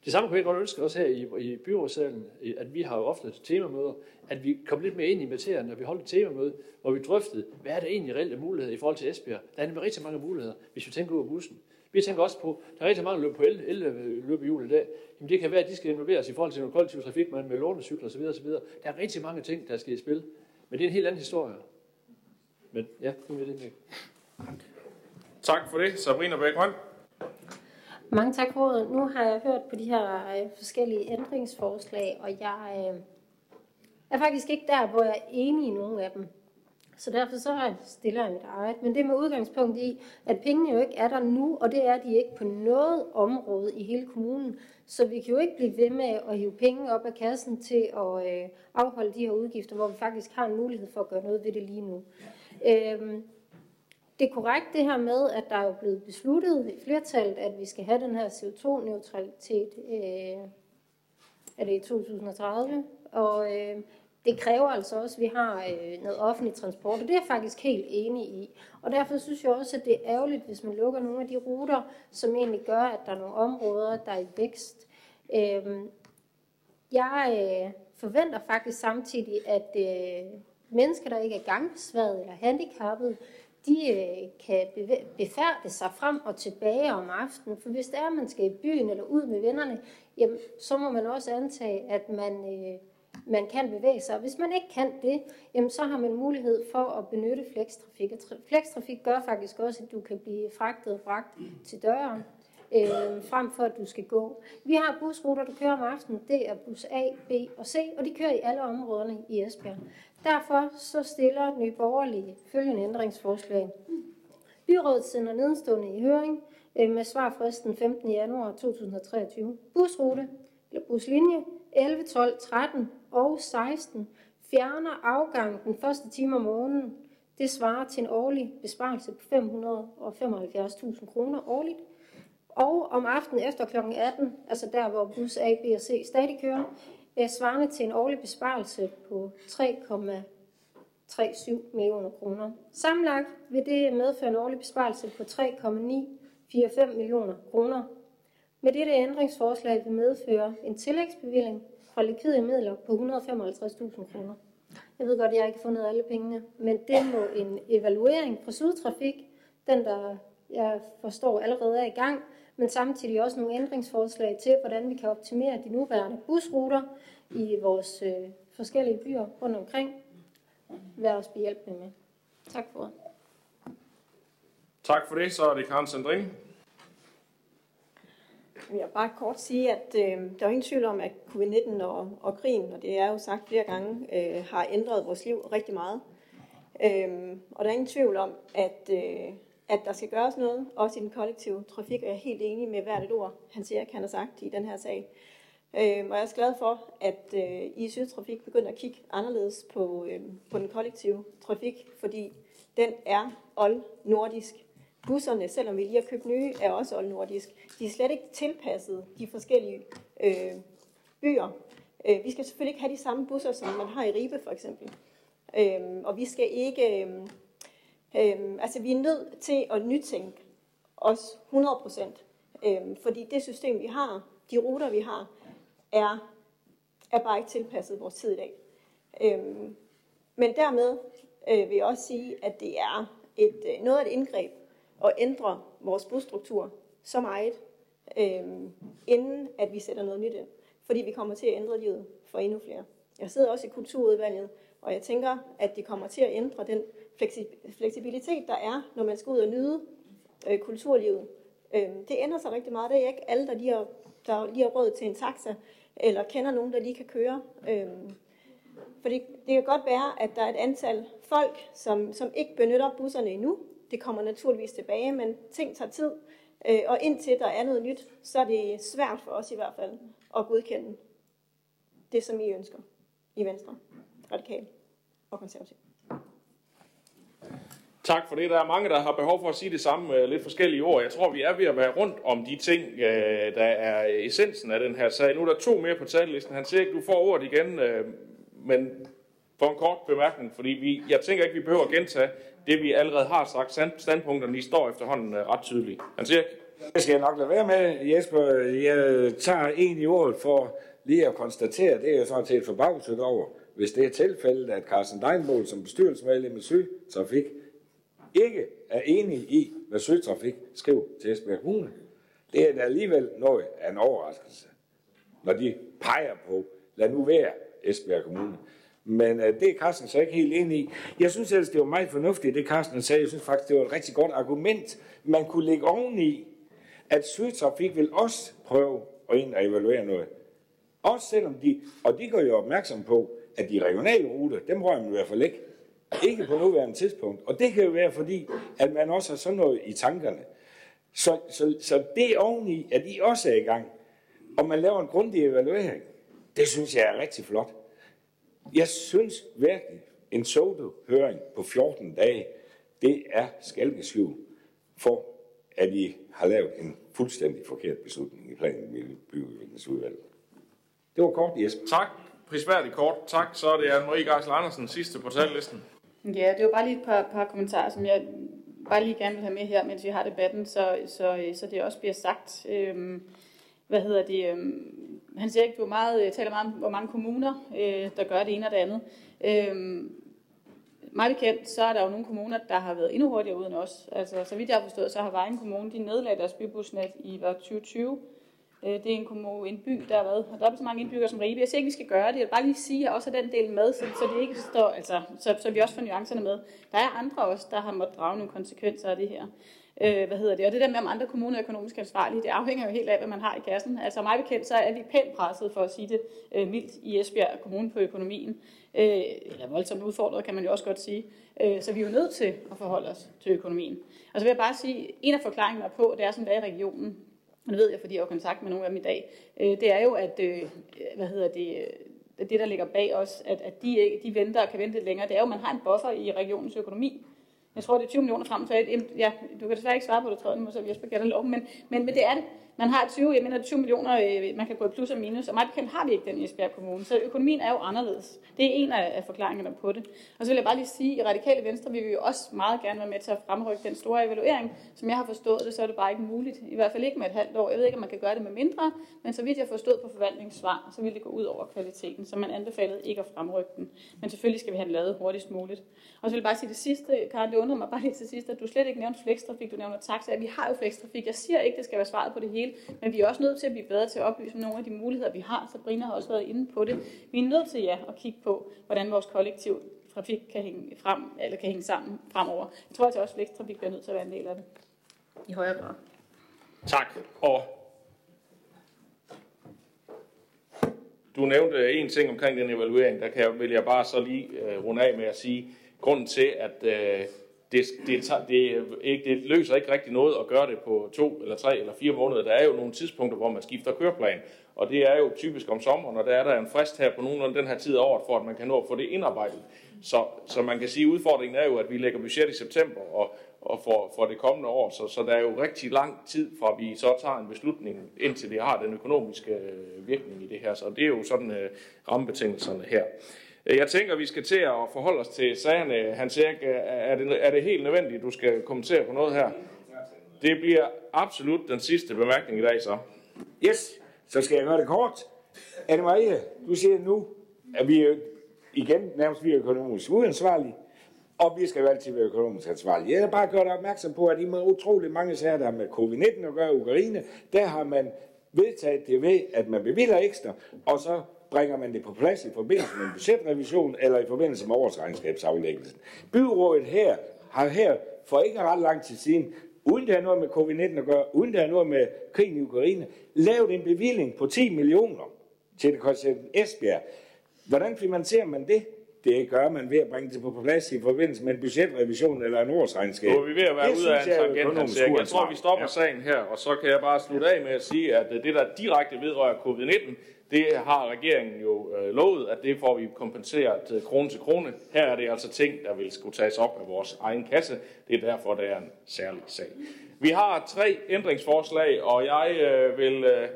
Det samme kunne jeg godt ønske også her i, i byrådssalen, at vi har jo ofte temamøder, at vi kom lidt mere ind i materien, når vi holdt et temamøde, hvor vi drøftede, hvad er der egentlig reelle muligheder i forhold til Esbjerg. Der er nemlig rigtig mange muligheder, hvis vi tænker ud af bussen. Vi tænker også på, der er rigtig mange løb på el, el øh, løbehjul i dag. Jamen det kan være, at de skal involveres i forhold til noget kollektiv trafik, med, med lånecykler osv. osv. Der er rigtig mange ting, der skal i spil. Men det er en helt anden historie. Men ja, nu er det med. Tak for det, Sabrina Bækgrøn. Mange tak for ordet. Nu har jeg hørt på de her øh, forskellige ændringsforslag, og jeg øh, er faktisk ikke der, hvor jeg er enig i nogle af dem. Så derfor så stiller jeg mit eget. Men det med udgangspunkt i, at pengene jo ikke er der nu, og det er de ikke på noget område i hele kommunen. Så vi kan jo ikke blive ved med at hive penge op af kassen til at øh, afholde de her udgifter, hvor vi faktisk har en mulighed for at gøre noget ved det lige nu. Øhm, det er korrekt det her med, at der er jo blevet besluttet i flertallet, at vi skal have den her CO2-neutralitet, øh, er det i 2030, og øh, det kræver altså også, at vi har øh, noget offentlig transport, og det er jeg faktisk helt enig i. Og derfor synes jeg også, at det er ærgerligt, hvis man lukker nogle af de ruter, som egentlig gør, at der er nogle områder, der er i vækst. Øh, jeg øh, forventer faktisk samtidig, at øh, mennesker, der ikke er gangsvade eller handicappede, de øh, kan befærde sig frem og tilbage om aftenen. For hvis det er, at man skal i byen eller ud med vennerne, jamen, så må man også antage, at man, øh, man kan bevæge sig. Hvis man ikke kan det, jamen, så har man mulighed for at benytte flekstrafik. Og flekstrafik gør faktisk også, at du kan blive fragtet og bragt til døren øh, frem for at du skal gå. Vi har busruter, der kører om aftenen. Det er bus A, B og C, og de kører i alle områderne i Esbjerg. Derfor så stiller Nye Borgerlige følgende ændringsforslag. Byrådet sender nedenstående i høring øh, med svarfristen 15. januar 2023. Busrute eller buslinje 11, 12, 13 og 16 fjerner afgang den første time om morgenen. Det svarer til en årlig besparelse på 575.000 kroner årligt. Og om aftenen efter kl. 18, altså der hvor bus A, B og C stadig kører, er svarende til en årlig besparelse på 3,37 millioner kroner. Sammenlagt vil det medføre en årlig besparelse på 3,945 millioner kroner. Med dette ændringsforslag vil medføre en tillægsbevilling fra likvide midler på 155.000 kroner. Jeg ved godt, at jeg ikke har fundet alle pengene, men det må en evaluering fra Sydtrafik, den der jeg forstår allerede er i gang, men samtidig også nogle ændringsforslag til, hvordan vi kan optimere de nuværende busruter i vores øh, forskellige byer rundt omkring. Vær os behjælpende med. Tak for det. Tak for det. Så er det Karen jeg bare kort sige, at øh, der er ingen tvivl om, at covid-19 og, og krigen, og det er jo sagt flere gange, øh, har ændret vores liv rigtig meget. Øh, og der er ingen tvivl om, at, øh, at der skal gøres noget, også i den kollektive trafik, og jeg er helt enig med hvert et ord, han siger, han har sagt i den her sag. Øh, og jeg er også glad for, at øh, I Sydtrafik begynder at kigge anderledes på, øh, på den kollektive trafik, fordi den er old-nordisk. Busserne, selvom vi lige har købt nye, er også oldnordisk. De er slet ikke tilpasset de forskellige øh, byer. Øh, vi skal selvfølgelig ikke have de samme busser, som man har i Ribe for eksempel. Øh, og vi skal ikke... Øh, øh, altså, vi er nødt til at nytænke os 100 procent. Øh, fordi det system, vi har, de ruter, vi har, er, er bare ikke tilpasset vores tid i dag. Øh, men dermed øh, vil jeg også sige, at det er et, øh, noget af et indgreb at ændre vores busstruktur så meget, øh, inden at vi sætter noget nyt ind. Fordi vi kommer til at ændre livet for endnu flere. Jeg sidder også i kulturudvalget, og jeg tænker, at det kommer til at ændre den fleksibilitet, der er, når man skal ud og nyde øh, kulturlivet. Øh, det ændrer sig rigtig meget. Det er ikke alle, der lige har, der lige har råd til en taxa, eller kender nogen, der lige kan køre. Øhm, fordi det kan godt være, at der er et antal folk, som, som ikke benytter busserne endnu. Det kommer naturligvis tilbage, men ting tager tid. Øh, og indtil der er noget nyt, så er det svært for os i hvert fald at godkende det, som I ønsker i Venstre, Radikal og Konservative. Tak for det. Der er mange, der har behov for at sige det samme med lidt forskellige ord. Jeg tror, vi er ved at være rundt om de ting, øh, der er essensen af den her sag. Nu er der to mere på talelisten. Han siger ikke, du får ordet igen, øh, men for en kort bemærkning, fordi vi, jeg tænker ikke, vi behøver at gentage det, vi allerede har sagt. Standpunkterne de står efterhånden øh, ret tydeligt. Han siger. Det skal jeg nok lade være med, Jesper. Jeg tager en i ordet for lige at konstatere, det er jeg sådan set forbavset over, hvis det er tilfældet, at Carsten Deinbold som bestyrelsesmedlem i Sydtrafik ikke er enig i, hvad Sydtrafik skriver til Esbjerg Kommune. Det er da alligevel noget af en overraskelse, når de peger på, lad nu være Esbjerg Kommune. Men øh, det er Carsten så ikke helt enig i. Jeg synes ellers, det var meget fornuftigt, det Carsten sagde. Jeg synes faktisk, det var et rigtig godt argument, man kunne lægge oveni, at Sydtrafik vil også prøve at ind og evaluere noget. Også selvom de, og de går jo opmærksom på, at de regionale ruter, dem rører man i hvert fald ikke. Ikke på nuværende tidspunkt. Og det kan jo være fordi, at man også har sådan noget i tankerne. Så, så, så det oveni, at I også er i gang, og man laver en grundig evaluering, det synes jeg er rigtig flot. Jeg synes virkelig, en sodo-høring på 14 dage, det er skalkeskjul for, at I har lavet en fuldstændig forkert beslutning i planen i byudviklingsudvalget. Det var kort, Jesper. Tak. Prisværdigt kort. Tak. Så er det Anne-Marie Geisel Andersen, sidste på tallisten. Ja, det var bare lige et par, par kommentarer, som jeg bare lige gerne vil have med her, mens vi har debatten, så, så, så det også bliver sagt. Øhm, hvad hedder det? Øhm, han siger ikke, du meget, øh, taler meget om, hvor mange kommuner, øh, der gør det ene og det andet. Øh, meget bekendt, så er der jo nogle kommuner, der har været endnu hurtigere uden os. Altså, så vidt jeg har forstået, så har Vejen Kommune, de nedlagde deres bybusnet i 2020. Øh, det er en kommune, en by, der har været der er så mange indbyggere som Ribe. Jeg siger ikke, vi skal gøre det. Jeg vil bare lige sige, at jeg også har den del med, så, så, det ikke står, altså, så, så vi også får nuancerne med. Der er andre også, der har måttet drage nogle konsekvenser af det her. Øh, hvad hedder det? Og det der med, om andre kommuner er økonomisk ansvarlige, det afhænger jo helt af, hvad man har i kassen. Altså mig bekendt, så er vi pænt presset, for at sige det øh, mildt, i Esbjerg Kommune på økonomien. Øh, eller voldsomt udfordret, kan man jo også godt sige. Øh, så vi er jo nødt til at forholde os til økonomien. Og så vil jeg bare sige, en af forklaringerne på, det er, som det er i regionen, og det ved jeg, fordi jeg har kontakt med nogle af dem i dag, øh, det er jo, at øh, hvad hedder det, øh, det, der ligger bag os, at, at de, de venter og kan vente lidt længere, det er jo, at man har en buffer i regionens økonomi. Jeg tror, det er 20 millioner frem, så jeg, ja, du kan desværre ikke svare på det tredje, nu så Jesper gætter lov, men, men, men det er det. Man har 20, jeg mener 20 millioner, øh, man kan gå i plus og minus, og meget bekendt har vi ikke den i Esbjerg Kommune, så økonomien er jo anderledes. Det er en af, forklaringerne på det. Og så vil jeg bare lige sige, at i Radikale Venstre vil vi jo også meget gerne være med til at fremrykke den store evaluering. Som jeg har forstået det, så er det bare ikke muligt. I hvert fald ikke med et halvt år. Jeg ved ikke, om man kan gøre det med mindre, men så vidt jeg har forstået på forvaltningssvar, så vil det gå ud over kvaliteten, så man anbefalede ikke at fremrykke den. Men selvfølgelig skal vi have den lavet hurtigst muligt. Og så vil jeg bare sige det sidste, Karen, det undrer mig bare lige til sidst, at du slet ikke nævnte flekstrafik, du nævner taxa. Vi har jo flekstrafik. Jeg siger ikke, det skal være svaret på det hele, men vi er også nødt til at blive bedre til at oplyse nogle af de muligheder, vi har. Sabrina har også været inde på det. Vi er nødt til ja, at kigge på, hvordan vores kollektiv trafik kan hænge, frem, eller kan hænge sammen fremover. Jeg tror altså også, at væksttrafik bliver nødt til at være en del af det i højere grad. Tak. Og du nævnte en ting omkring den evaluering, der kan, jeg, vil jeg bare så lige øh, runde af med at sige, grunden til, at øh, det, det, tager- det, er ikke, det løser ikke rigtig noget at gøre det på to eller tre eller fire måneder. Der er jo nogle tidspunkter, hvor man skifter køreplan, og det er jo typisk om sommeren, og der er der en frist her på nogenlunde den her tid af året, for at man kan nå at få det indarbejdet. Så, så man kan sige, at udfordringen er jo, at vi lægger budget i september, og, og for, for det kommende år, så, så der er jo rigtig lang tid fra, vi så tager en beslutning, indtil det har den økonomiske øh, virkning i det her. Så det er jo sådan øh, rammebetingelserne her. Øh, jeg tænker, vi skal til at forholde os til sagerne. Hans Erik, er det, er det helt nødvendigt, at du skal kommentere på noget her? Det bliver absolut den sidste bemærkning i dag, så. Yes, så skal jeg gøre det kort. Anne Marie, du siger nu, at vi er igen nærmest vi er økonomisk uansvarlige, og vi skal jo altid være økonomisk ansvarlige. Jeg vil bare gøre dig opmærksom på, at i med utrolig mange sager, der har med covid-19 at gøre i Ukraine, der har man vedtaget det ved, at man bevilger ekstra, og så bringer man det på plads i forbindelse med en budgetrevision eller i forbindelse med årsregnskabsaflæggelsen. Byrådet her har her for ikke ret lang tid siden, uden det har noget med covid-19 at gøre, uden det har noget med krigen i Ukraine, lavet en bevilling på 10 millioner til det koncept Esbjerg. Hvordan finansierer man det? Det gør man ved at bringe det på plads i forbindelse med en budgetrevision eller en årsregnskab. Nu er vi ved at være Det ude af en jeg tangent, økonomisk Erik. Jeg tror, vi stopper Ja. sagen her, og så kan jeg bare slutte af med at sige, at det, der direkte vedrører covid-19, det har regeringen jo øh, lovet, at det får vi kompenseret øh, krone til krone. Her er det altså ting, der vil skulle tages op af vores egen kasse. Det er derfor, det er en særlig sag. Vi har tre ændringsforslag, og jeg øh, vil øh,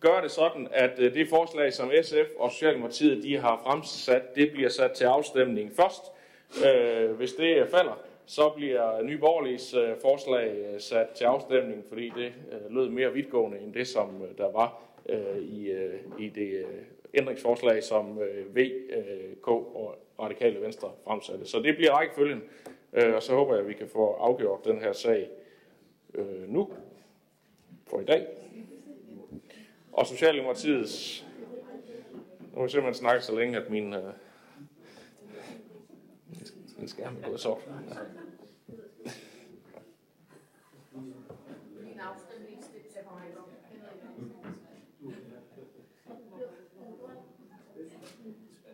gøre det sådan, at øh, det forslag, som SF og Socialdemokratiet de har fremsat, det bliver sat til afstemning først. Øh, hvis det øh, falder, så bliver Nye Borgerliges øh, forslag øh, sat til afstemning, fordi det øh, lød mere vidtgående end det, som øh, der var øh, i, øh, i det øh, ændringsforslag, som øh, V, øh, K og Radikale Venstre fremsatte. Så det bliver rækkefølgen, øh, og så håber jeg, at vi kan få afgjort den her sag øh, nu, for i dag. Og Socialdemokratiets... Nu har jeg simpelthen snakket så længe, at min, øh, min skærm er gået sort. Ja.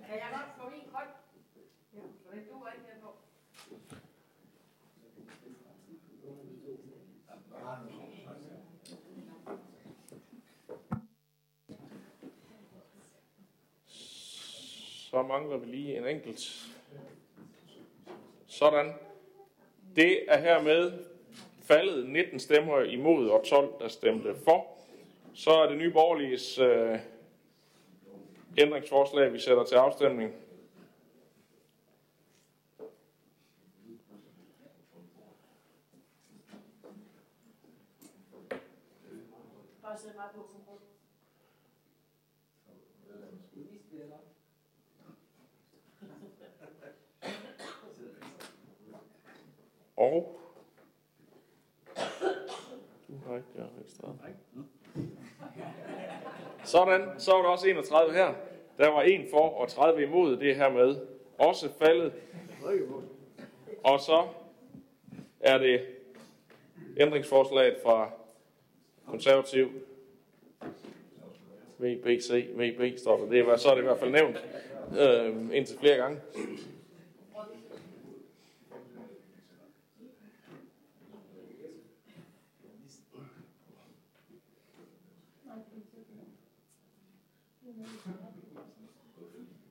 Kan jeg godt få min grøn? For det duer ikke herpå. Så mangler vi lige en enkelt. Sådan. Det er hermed faldet 19 stemmer imod og 12, der stemte for. Så er det nye borgerliges øh, ændringsforslag, vi sætter til afstemning. Bare sæt mig på som grund. Og du har ikke der registreret. Sådan, så var der også 31 her. Der var en for og 30 imod det her med. Også faldet. Og så er det ændringsforslaget fra konservativ VBC, VB står der. Det er, så er det i hvert fald nævnt øh, indtil flere gange.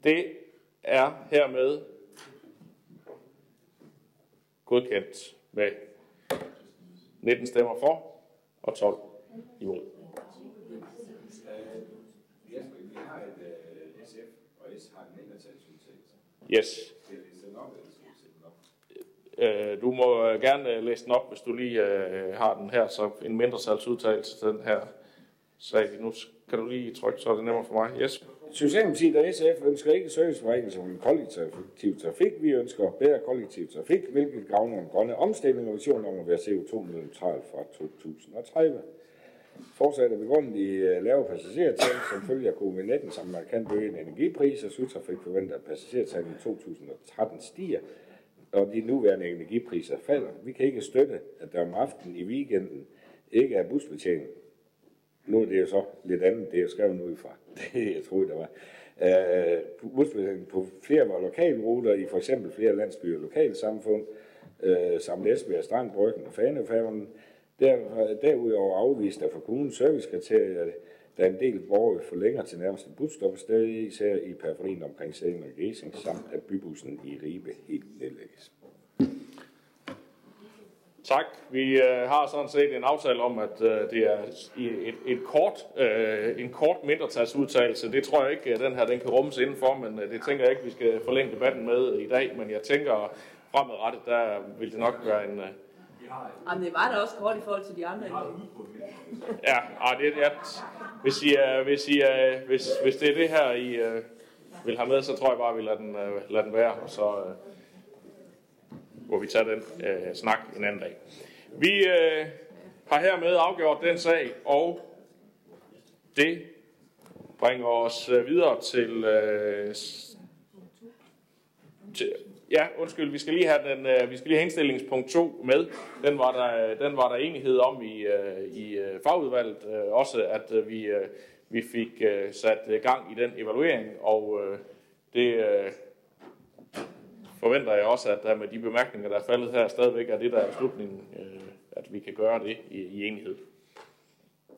Det er hermed godkendt med 19 stemmer for og 12 imod. Mindretalsudtalelse. Yes. Øh, Du må øh, gerne øh, læse den op, hvis du lige øh, har den her, så en mindretalsudtalelse til den her sag. Nu kan du lige trykke, så er det nemmere for mig. Yes. Socialdemokratiet og SF ønsker ikke serviceforringelser som den kollektiv trafik. Vi ønsker bedre kollektiv trafik, hvilket gavner den grønne omstilling og visionen om at være CO2-neutral fra 2030. Fortsat er begrundet i øh, lave passagertal, som følger covid-19 som markant øgede energipriser. Sydtrafik forventer, at passagertallet i 2013 stiger, og de nuværende energipriser falder. Vi kan ikke støtte, at der om aftenen i weekenden ikke er busbetjening. Nu er det jo så lidt andet, det jeg skrev nu fra. Det jeg troede, der var. øh, udspilling på flere af vores lokalruter i for eksempel flere landsbyer og lokalsamfund, øh, samt Esbjerg, Strand, Bryggen og Fanefærgen. Der, derudover afvist der for kommunens servicekriterier, der er en del borgere for længere til nærmeste busstoppested, især i periferien omkring Sæden og Gæsing, samt at bybussen i Ribe helt nedlægges. Tak. Vi øh, har sådan set en aftale om, at øh, det er i et, et kort, øh, en kort mindretalsudtalelse. Det tror jeg ikke, at den her den kan rummes indenfor, men øh, det tænker jeg ikke, vi skal forlænge debatten med i dag. Men jeg tænker fremadrettet, der vil det nok være en... Øh, Jamen, det var da også kort i forhold til de andre. ja, ah, det, ja, hvis, I, uh, hvis, I, uh, hvis, hvis det er det her, I uh, vil have med, så tror jeg bare, vi lader den, uh, lader den være. Så, uh, hvor vi tager den øh, snak en anden dag. Vi øh, har hermed afgjort den sag, og det bringer os øh, videre til, øh, til Ja, undskyld, vi skal lige have den, øh, vi skal lige have indstillingspunkt 2 med. Den var der, øh, den var der enighed om i, øh, i øh, fagudvalget, øh, også at øh, vi, øh, vi fik øh, sat gang i den evaluering, og øh, det, øh, forventer jeg også, at der med de bemærkninger, der er faldet her, stadigvæk er det, der er beslutningen, øh, at vi kan gøre det i, i enighed.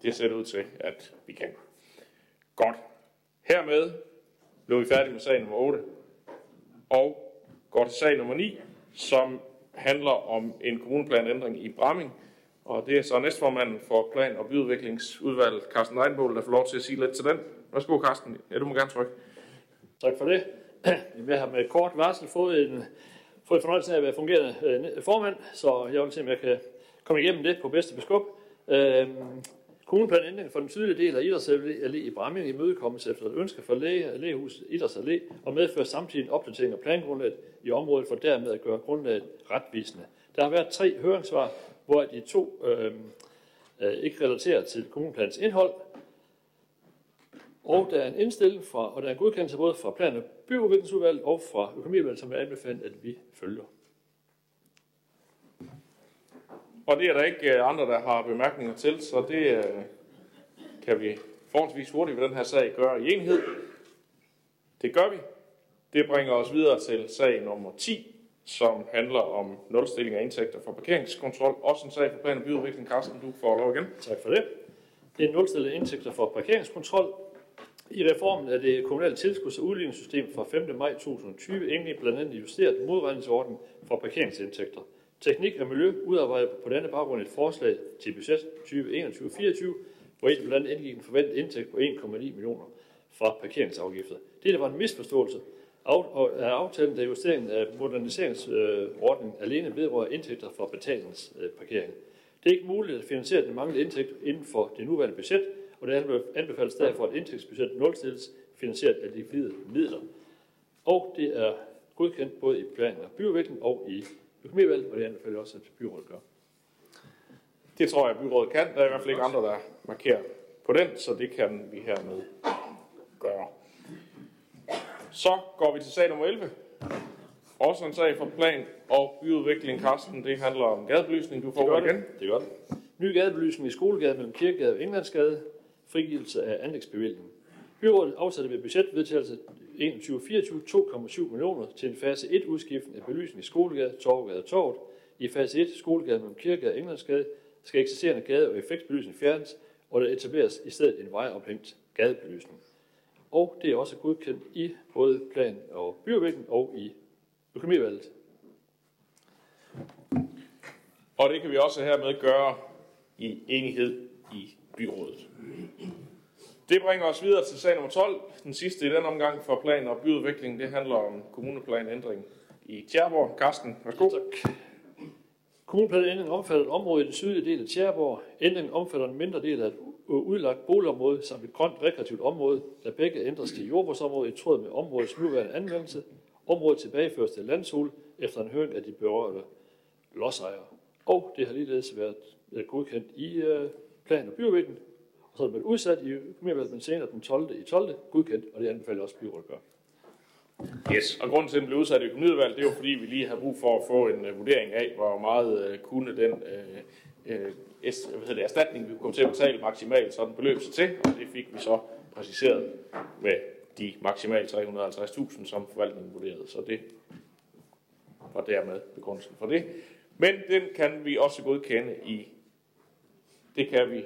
Det ser det ud til, at vi kan. Godt. Hermed blev vi færdige med sag nummer 8, og går til sag nummer 9, som handler om en kommuneplanændring i Bramming. Og det er så næstformanden for Plan- og Byudviklingsudvalget, Carsten Reinbold, der får lov til at sige lidt til den. Værsgo, Carsten. Ja, du må gerne trykke. Tak for det. Jeg har med kort varsel fået en, fået fornøjelsen af at være fungerende øh, formand, så jeg vil se, om jeg kan komme igennem det på bedste beskub. Øh, Kommuneplanændringen for den sydlige del af Idrætsallé i Bramming imødekommes efter et ønske fra læge, lægehuset Idrætsallé og medfører samtidig en opdatering af plangrundlaget i området for dermed at gøre grundlaget retvisende. Der har været tre høringssvar, hvor de to øh, øh, ikke relaterer til kommuneplanens indhold, og der er en indstilling fra, og der er en godkendelse både fra plan- og byudviklingsudvalget og fra økonomiudvalget, som er anbefalet, at vi følger. Og det er der ikke øh, andre, der har bemærkninger til, så det øh, kan vi forholdsvis hurtigt ved den her sag gøre i enhed. Det gør vi. Det bringer os videre til sag nummer 10, som handler om nulstilling af indtægter for parkeringskontrol. Også en sag for plan- og byudvikling. Carsten, du får lov igen. Tak for det. Det er nulstilling af indtægter for parkeringskontrol. I reformen af det kommunale tilskuds- og udligningssystem fra 5. maj 2020 endelig blandt andet justeret modregningsordning for parkeringsindtægter. Teknik og Miljø udarbejder på denne baggrund et forslag til budget 2021-24, hvor et blandt andet indgik en forventet indtægt på 1,9 millioner fra parkeringsafgifter. Det var en misforståelse af aftalen, da justeringen af moderniseringsordningen alene vedrører indtægter fra betalingsparkering. Øh, det er ikke muligt at finansiere den manglende indtægt inden for det nuværende budget, og det anbefales derfor, at indtægtsbudgettet nulstilles finansieret af likvide midler. Og det er godkendt både i plan- og byudvikling og i økonomivalget, og det anbefaler også, at byrådet gør. Det tror jeg, at byrådet kan. Der er i hvert fald ikke andre, der markerer på den, så det kan vi hermed gøre. Så går vi til sag nummer 11. Også en sag for plan og byudvikling. Carsten, det handler om gadebelysning. Du får det igen. Det gør det. Ny gadebelysning i Skolegade mellem Kirkegade og Englandsgade. Frigivelse af anlægsbevillingen. Byrådet afsatte ved budgetvedtagelse 21-24 2,7 millioner til en fase 1 udskiftning af belysning i Skolegade, Torvegade og Torvet. I fase 1, Skolegade mellem Kirkegade og Englandsgade, skal eksisterende gade- og effektbelysning fjernes, og der etableres i stedet en vejophængt gadebelysning. Og det er også godkendt i både plan- og byudvikling og i økonomivalget. Og det kan vi også hermed gøre i enighed i byrådet. Det bringer os videre til sag nummer 12. Den sidste i den omgang for plan- og byudvikling. Det handler om kommuneplanændring i Tjerborg. Karsten, værsgo. Tak. Kommuneplanændringen omfatter et område i den sydlige del af Tjerborg. Ændringen omfatter en mindre del af et udlagt boligområde samt et grønt rekreativt område, der begge ændres til jordbrugsområde i tråd med områdets nuværende anvendelse. Området tilbageføres til landshul efter en høring af de berørte lodsejere. Og det har ligeledes været øh, godkendt i øh, plan- og byudvikling, så er det udsat i økonomivalget, men senere den 12. i 12. godkendt, og det anbefaler også byrådet at gøre. Yes, og grunden til, at den blev udsat i økonomiudvalget, det er jo fordi, vi lige har brug for at få en uh, vurdering af, hvor meget uh, kunne den uh, uh, es, hvad hedder det, erstatning, vi kunne komme til at betale maksimalt, sådan beløb sig til, og det fik vi så præciseret med de maksimalt 350.000, som forvaltningen vurderede. Så det var dermed begrundelsen for det. Men den kan vi også godkende i, det kan vi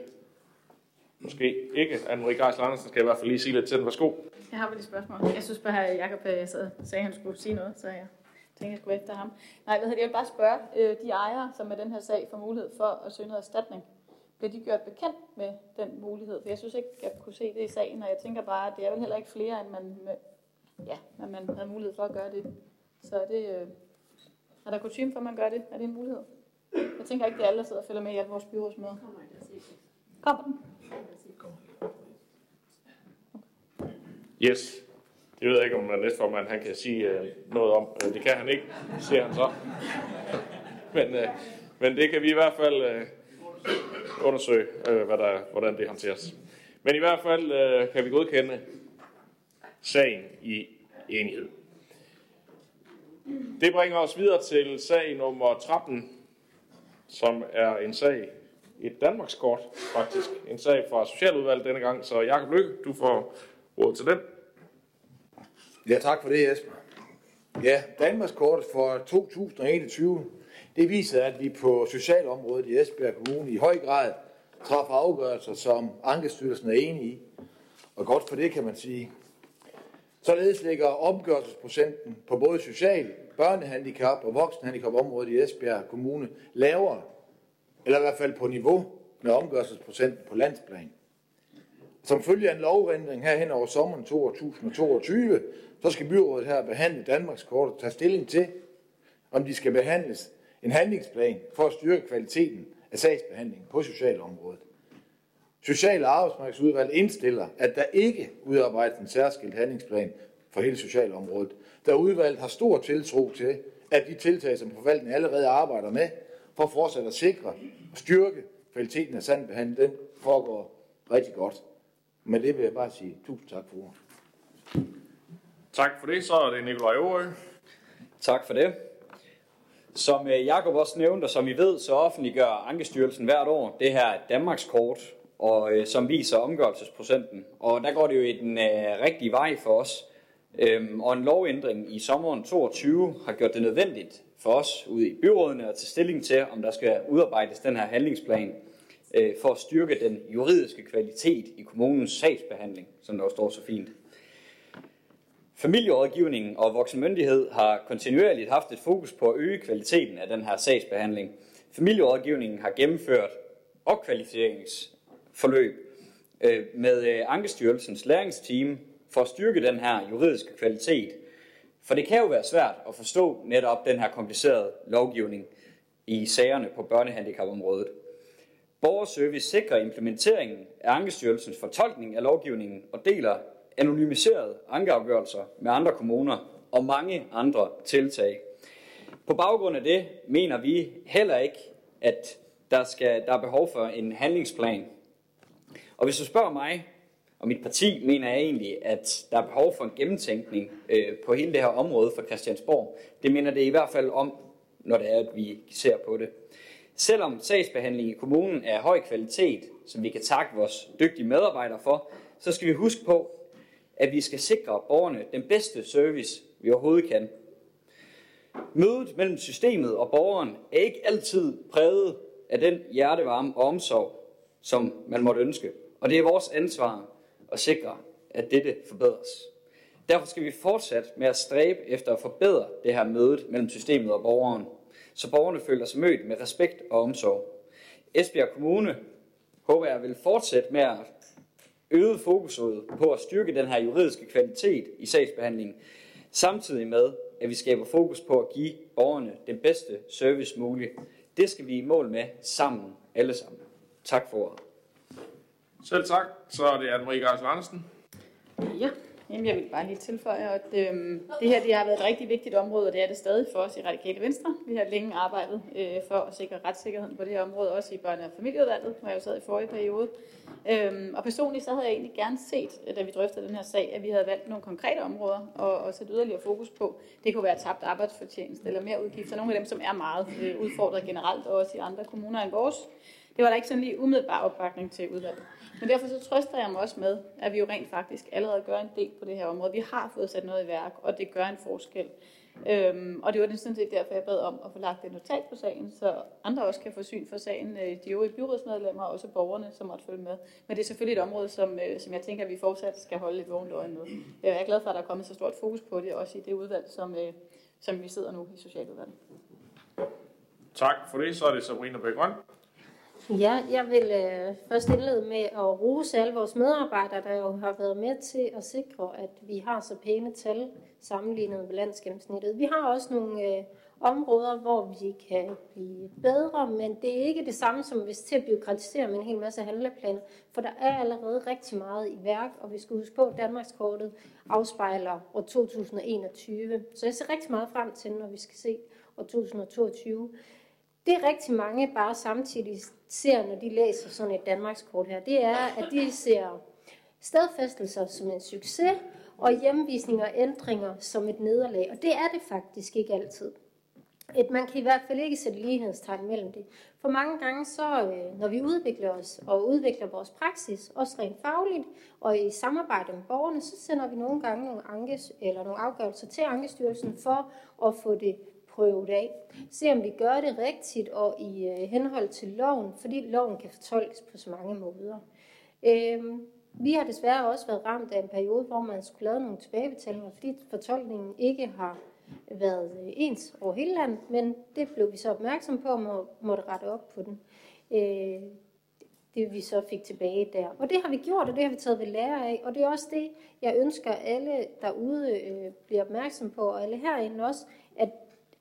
måske ikke. Anne-Marie Geisler Andersen skal i hvert fald lige sige lidt til den. Værsgo. Jeg har vel et spørgsmål. Jeg synes bare, at Jacob øh, sagde, at han skulle sige noget, så jeg tænkte, jeg skulle efter ham. Nej, hvad hedder det? Jeg vil bare spørge øh, de ejere, som med den her sag får mulighed for at søge noget erstatning. Bliver de gjort bekendt med den mulighed? For jeg synes ikke, jeg kunne se det i sagen, og jeg tænker bare, at det er vel heller ikke flere, end man, med, ja, at man havde mulighed for at gøre det. Så er det, øh, er der kutume for, at man gør det? Er det en mulighed? Jeg tænker ikke, det er alle, der sidder og følger med i alle vores byrådsmøder. Kommer den? Yes. Det ved jeg ikke, om man næstformand han kan sige øh, noget om. Øh, det kan han ikke, siger han så. men, øh, men det kan vi i hvert fald øh, undersøge, øh, hvad der, hvordan det håndteres. Men i hvert fald øh, kan vi godkende sagen i enighed. Det bringer os videre til sag nummer 13, som er en sag, et Danmarkskort faktisk, en sag fra Socialudvalget denne gang. Så Jakob Lykke, du får råd til den. Ja, tak for det, Jesper. Ja, Danmarks kort for 2021, det viser, at vi på socialområdet i Esbjerg Kommune i høj grad træffer afgørelser, som Ankestyrelsen er enige i. Og godt for det, kan man sige. Således ligger omgørelsesprocenten på både social, børnehandicap og voksenhandicapområdet i Esbjerg Kommune lavere, eller i hvert fald på niveau med omgørelsesprocenten på landsplan. Som følge af en lovændring her hen over sommeren 2022, så skal byrådet her behandle Danmarks kort og tage stilling til, om de skal behandles en handlingsplan for at styrke kvaliteten af sagsbehandlingen på socialområdet. Social- og arbejdsmarkedsudvalg indstiller, at der ikke udarbejdes en særskilt handlingsplan for hele socialområdet, da udvalget har stor tiltro til, at de tiltag, som forvaltningen allerede arbejder med, for fortsat at sikre og styrke kvaliteten af sandbehandling, den foregår rigtig godt. Med det vil jeg bare sige tusind tak for ordet. Tak for det. Så er det Nikolaj Aarø. Tak for det. Som øh, Jakob også nævnte, og som I ved, så offentliggør Ankestyrelsen hvert år det her Danmarkskort, og øh, som viser omgørelsesprocenten. Og der går det jo i den øh, rigtige vej for os. Øhm, og en lovændring i sommeren 22 har gjort det nødvendigt for os ude i byrådene at tage stilling til, om der skal udarbejdes den her handlingsplan øh, for at styrke den juridiske kvalitet i kommunens sagsbehandling, som der står så fint. Familierådgivningen og voksenmyndighed har kontinuerligt haft et fokus på at øge kvaliteten af den her sagsbehandling. Familierådgivningen har gennemført opkvalificeringsforløb øh, med øh, Ankestyrelsens læringsteam for at styrke den her juridiske kvalitet. For det kan jo være svært at forstå netop den her komplicerede lovgivning i sagerne på børnehandicapområdet. Borgerservice sikrer implementeringen af Ankestyrelsens fortolkning af lovgivningen og deler anonymiserede ankeafgørelser med andre kommuner og mange andre tiltag. På baggrund af det mener vi heller ikke, at der, skal, der er behov for en handlingsplan. Og hvis du spørger mig og mit parti, mener jeg egentlig, at der er behov for en gennemtænkning øh, på hele det her område for Christiansborg. Det mener det i hvert fald om, når det er, at vi ser på det. Selvom sagsbehandling i kommunen er af høj kvalitet, som vi kan takke vores dygtige medarbejdere for, så skal vi huske på, at vi skal sikre borgerne den bedste service, vi overhovedet kan. Mødet mellem systemet og borgeren er ikke altid præget af den hjertevarme og omsorg, som man måtte ønske. Og det er vores ansvar at sikre, at dette forbedres. Derfor skal vi fortsætte med at stræbe efter at forbedre det her møde mellem systemet og borgeren, så borgerne føler sig mødt med respekt og omsorg. Esbjerg Kommune håber jeg vil fortsætte med at øget fokus på at styrke den her juridiske kvalitet i sagsbehandlingen, samtidig med, at vi skaber fokus på at give borgerne den bedste service muligt. Det skal vi i mål med sammen, alle sammen. Tak for ordet. Selv tak. Så er det Anne-Marie Andersen. Ja, Jamen, jeg vil bare lige tilføje, at øh, det her det har været et rigtig vigtigt område, og det er det stadig for os i Radikale Venstre. Vi har længe arbejdet øh, for at sikre retssikkerheden på det her område, også i børne- og familieudvalget, hvor jeg jo sad i forrige periode. Øhm, og personligt så havde jeg egentlig gerne set, da vi drøftede den her sag, at vi havde valgt nogle konkrete områder og, og sætte yderligere fokus på. Det kunne være tabt arbejdsfortjeneste eller mere udgifter. Nogle af dem, som er meget øh, udfordret generelt, og også i andre kommuner end vores. Det var der ikke sådan lige umiddelbar opbakning til udvalget. Men derfor så trøster jeg mig også med, at vi jo rent faktisk allerede gør en del på det her område. Vi har fået sat noget i værk, og det gør en forskel. Øhm, og det var sådan set derfor, jeg bad om at få lagt et notat på sagen, så andre også kan få syn for sagen, øh, de øvrige byrådsmedlemmer og også borgerne, som måtte følge med. Men det er selvfølgelig et område, som, øh, som jeg tænker, at vi fortsat skal holde lidt vågent øje med. Jeg er glad for, at der er kommet så stort fokus på det, også i det udvalg, som, øh, som vi sidder nu i Socialudvalget. Tak for det. Så er det Sabrina Bækgrøn. Ja, jeg vil øh, først indlede med at rose alle vores medarbejdere, der jo har været med til at sikre, at vi har så pæne tal sammenlignet med landsgennemsnittet. Vi har også nogle øh, områder, hvor vi kan blive bedre, men det er ikke det samme som hvis til at byråkratisere med en hel masse handleplaner, for der er allerede rigtig meget i værk, og vi skal huske på, at Danmarkskortet afspejler år 2021. Så jeg ser rigtig meget frem til, når vi skal se år 2022. Det er rigtig mange bare samtidig ser, når de læser sådan et Danmarkskort her, det er, at de ser stadfæstelser som en succes, og hjemvisninger og ændringer som et nederlag. Og det er det faktisk ikke altid. Et, man kan i hvert fald ikke sætte lighedstegn mellem det. For mange gange, så, øh, når vi udvikler os og udvikler vores praksis, også rent fagligt, og i samarbejde med borgerne, så sender vi nogle gange nogle, ankes, eller nogle afgørelser til Ankestyrelsen for at få det prøvet af. Se om vi gør det rigtigt og i øh, henhold til loven, fordi loven kan fortolkes på så mange måder. Øh, vi har desværre også været ramt af en periode, hvor man skulle lave nogle tilbagebetalinger, fordi fortolkningen ikke har været øh, ens over hele landet, men det blev vi så opmærksom på og må, måtte rette op på den. Øh, det vi så fik tilbage der. Og det har vi gjort, og det har vi taget ved lære af. Og det er også det, jeg ønsker alle derude øh, bliver opmærksom på, og alle herinde også, at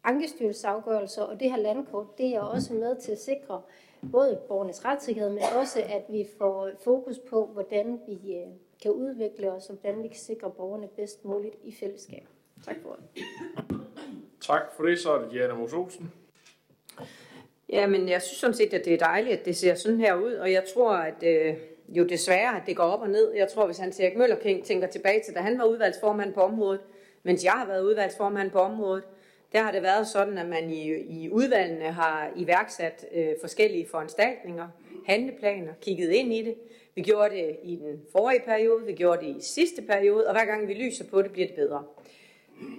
ankestyrelsesafgørelser og det her landkort, det er også med til at sikre både borgernes retssikkerhed, men også at vi får fokus på, hvordan vi øh, kan udvikle os, og hvordan vi kan sikre borgerne bedst muligt i fællesskab. Tak for det. Tak for det. Så er det Diana Mos Olsen. Jamen, jeg synes sådan set, at det er dejligt, at det ser sådan her ud, og jeg tror, at øh, jo desværre, at det går op og ned. Jeg tror, hvis Hans Erik Møller tænker tilbage til, da han var udvalgsformand på området, mens jeg har været udvalgsformand på området, der har det været sådan, at man i, i udvalgene har iværksat øh, forskellige foranstaltninger, handleplaner, kigget ind i det. Vi gjorde det i den forrige periode, vi gjorde det i sidste periode, og hver gang vi lyser på det, bliver det bedre.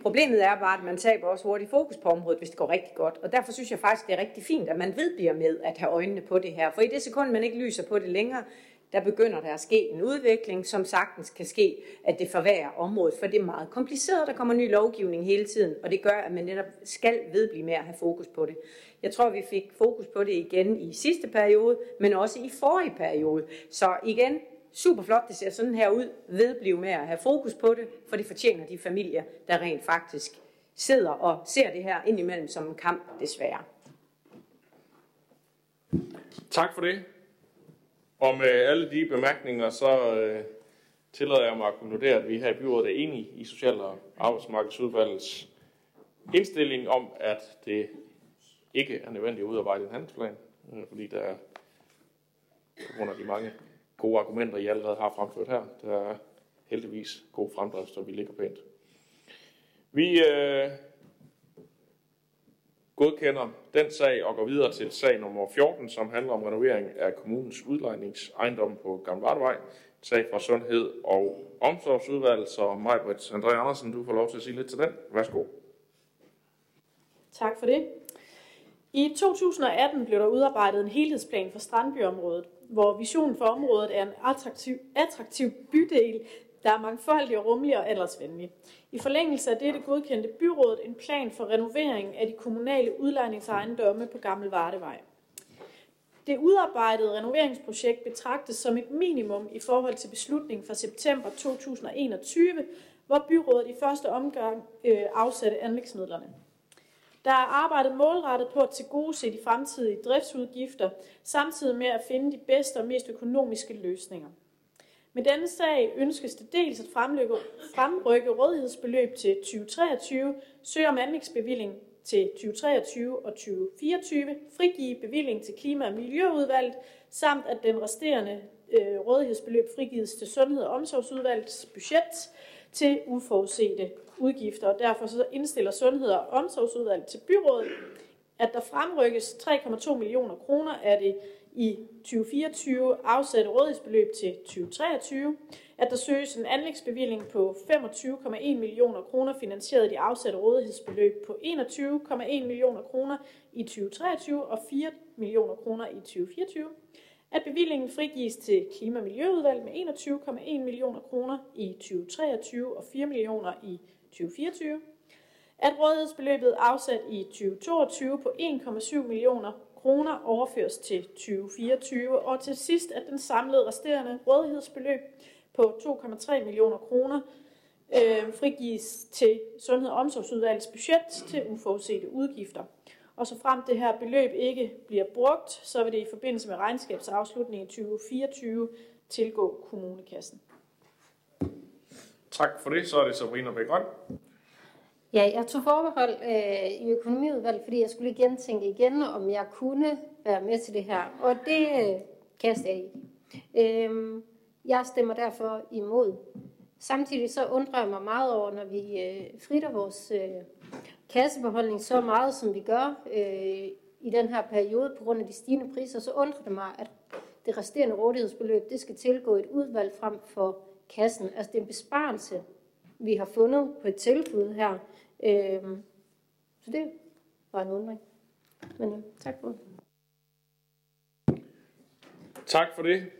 Problemet er bare, at man taber også hurtigt fokus på området, hvis det går rigtig godt. Og derfor synes jeg faktisk, det er rigtig fint, at man vedbliver med at have øjnene på det her. For i det sekund, man ikke lyser på det længere, der begynder der at ske en udvikling, som sagtens kan ske, at det forværrer området, for det er meget kompliceret, der kommer ny lovgivning hele tiden, og det gør, at man netop skal vedblive med at have fokus på det. Jeg tror, vi fik fokus på det igen i sidste periode, men også i forrige periode. Så igen, super flot, det ser sådan her ud, vedblive med at have fokus på det, for det fortjener de familier, der rent faktisk sidder og ser det her indimellem som en kamp, desværre. Tak for det. Og med alle de bemærkninger, så øh, tillader jeg mig at konkludere, at vi her i byrådet er enige i Social- og Arbejdsmarkedsudvalgets indstilling om, at det ikke er nødvendigt at udarbejde en handelsplan, øh, fordi der er på grund af de mange gode argumenter, I allerede har fremført her, der er heldigvis god fremdrift, så vi ligger pænt. Vi øh, godkender den sag og går videre til sag nummer 14, som handler om renovering af kommunens udlejningsejendom på Gamle Vardevej. Sag fra Sundhed og Omsorgsudvalg, så Majbrit André Andersen, du får lov til at sige lidt til den. Værsgo. Tak for det. I 2018 blev der udarbejdet en helhedsplan for Strandbyområdet, hvor visionen for området er en attraktiv, attraktiv bydel, der er mangfoldig og rummelig og aldersvenlig. I forlængelse af dette godkendte byrådet en plan for renovering af de kommunale udlejningsejendomme på Gammel Vardevej. Det udarbejdede renoveringsprojekt betragtes som et minimum i forhold til beslutningen fra september 2021, hvor byrådet i første omgang øh, afsatte anlægsmidlerne. Der er arbejdet målrettet på at tilgodese de fremtidige driftsudgifter, samtidig med at finde de bedste og mest økonomiske løsninger. Med denne sag ønskes det dels at fremrykke, fremrykke rådighedsbeløb til 2023, søge om anlægsbevilling til 2023 og 2024, frigive bevilling til Klima- og Miljøudvalget, samt at den resterende øh, rådighedsbeløb frigives til Sundhed- og Omsorgsudvalgets budget til uforudsete udgifter. Og derfor så indstiller Sundhed- og Omsorgsudvalget til byrådet, at der fremrykkes 3,2 millioner kroner af det i 2024 afsatte rådighedsbeløb til 2023, at der søges en anlægsbevilling på 25,1 millioner kroner finansieret af de afsatte rådighedsbeløb på 21,1 millioner kroner i 2023 og 4 millioner kroner i 2024, at bevillingen frigives til Klima- og Miljøudvalg med 21,1 millioner kroner i 2023 og 4 millioner i 2024, at rådighedsbeløbet afsat i 2022 på 1,7 millioner kroner overføres til 2024, og til sidst at den samlede resterende rådighedsbeløb på 2,3 millioner kroner øh, frigives til Sundhed- og Omsorgsudvalgets budget til uforudsete udgifter. Og så frem det her beløb ikke bliver brugt, så vil det i forbindelse med regnskabsafslutningen i 2024 tilgå kommunekassen. Tak for det. Så er det Sabrina Bækgrøn. Ja, jeg tog forbehold øh, i økonomiudvalget, fordi jeg skulle igen gentænke igen, om jeg kunne være med til det her. Og det øh, kan jeg stadig ikke. Øh, jeg stemmer derfor imod. Samtidig så undrer jeg mig meget over, når vi øh, fritter vores øh, kassebeholdning så meget, som vi gør øh, i den her periode på grund af de stigende priser, så undrer det mig, at det resterende rådighedsbeløb, det skal tilgå et udvalg frem for kassen. Altså det er en besparelse, vi har fundet på et tilbud her. Øhm, så det var en undring. Men øh, tak for det. Tak for det.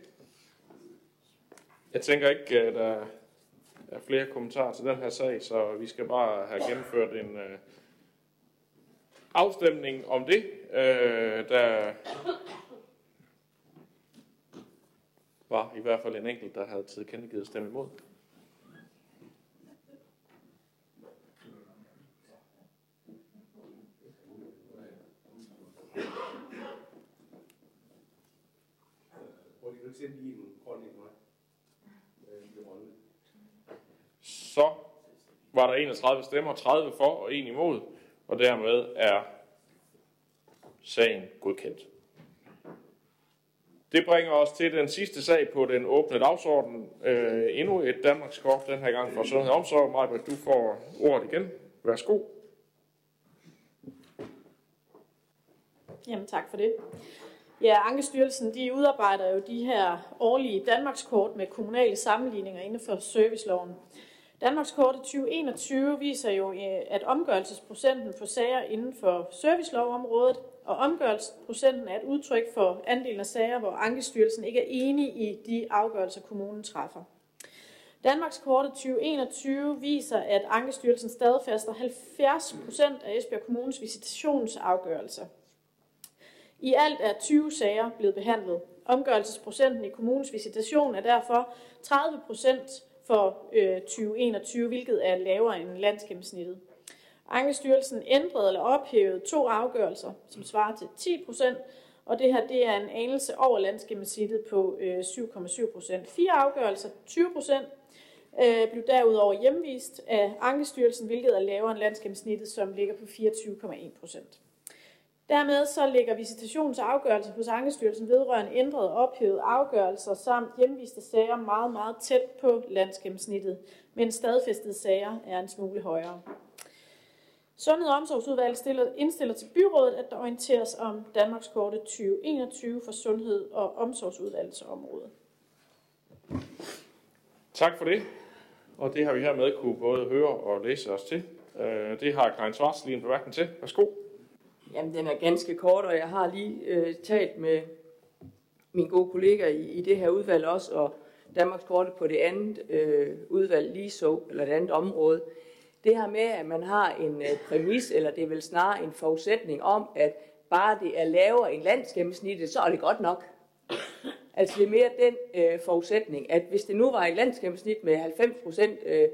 Jeg tænker ikke, at øh, der er flere kommentarer til den her sag, så vi skal bare have gennemført en øh, afstemning om det. Øh, der var i hvert fald en enkelt, der havde tilkendegivet at stemme imod. Så var der 31 stemmer, 30 for og 1 imod, og dermed er sagen godkendt. Det bringer os til den sidste sag på den åbne dagsorden. Øh, endnu et Danmarkskort, den her gang fra Sundhed og Omsorg. Majbert, du får ordet igen. Værsgo. Jamen tak for det. Ja, Ankestyrelsen de udarbejder jo de her årlige Danmarkskort med kommunale sammenligninger inden for serviceloven. Danmarkskortet 2021 viser jo, øh, at omgørelsesprocenten for sager inden for servicelovområdet og omgørelsesprocenten er et udtryk for andelen af sager, hvor Ankestyrelsen ikke er enig i de afgørelser, kommunen træffer. Danmarkskortet 2021 viser, at Ankestyrelsen stadfæster 70 procent af Esbjerg Kommunes visitationsafgørelser. I alt er 20 sager blevet behandlet. Omgørelsesprocenten i kommunens visitation er derfor 30 procent for øh, 2021, hvilket er lavere end landsgennemsnittet. Ankestyrelsen ændrede eller ophævede to afgørelser, som svarer til 10 procent, og det her det er en anelse over landsgennemsnittet på øh, 7,7 procent. Fire afgørelser, 20 procent, øh, blev derudover hjemvist af Ankestyrelsen, hvilket er lavere end landsgennemsnittet, som ligger på 24,1 procent. Dermed så ligger visitationsafgørelse hos Ankestyrelsen vedrørende ændrede og ophævede afgørelser samt hjemviste sager meget, meget tæt på landsgennemsnittet, mens stadfæstede sager er en smule højere. Sundhed- og Omsorgsudvalget stiller, indstiller til byrådet, at der orienteres om Danmarks korte 2021 for Sundhed- og Omsorgsudvalgets område. Tak for det. Og det har vi hermed kunne både høre og læse os til. Øh, det har Karin Svarts lige en bemærkning til. Værsgo. Jamen, den er ganske kort, og jeg har lige øh, talt med min gode kollega i, i det her udvalg også, og Danmarks Korte på det andet øh, udvalg lige så, eller det andet område. Det her med, at man har en øh, præmis, eller det er vel snarere en forudsætning om, at bare det er lavere end landsgennemsnittet, så er det godt nok. Altså det er mere den øh, forudsætning, at hvis det nu var et landsgennemsnit med 90 procent øh,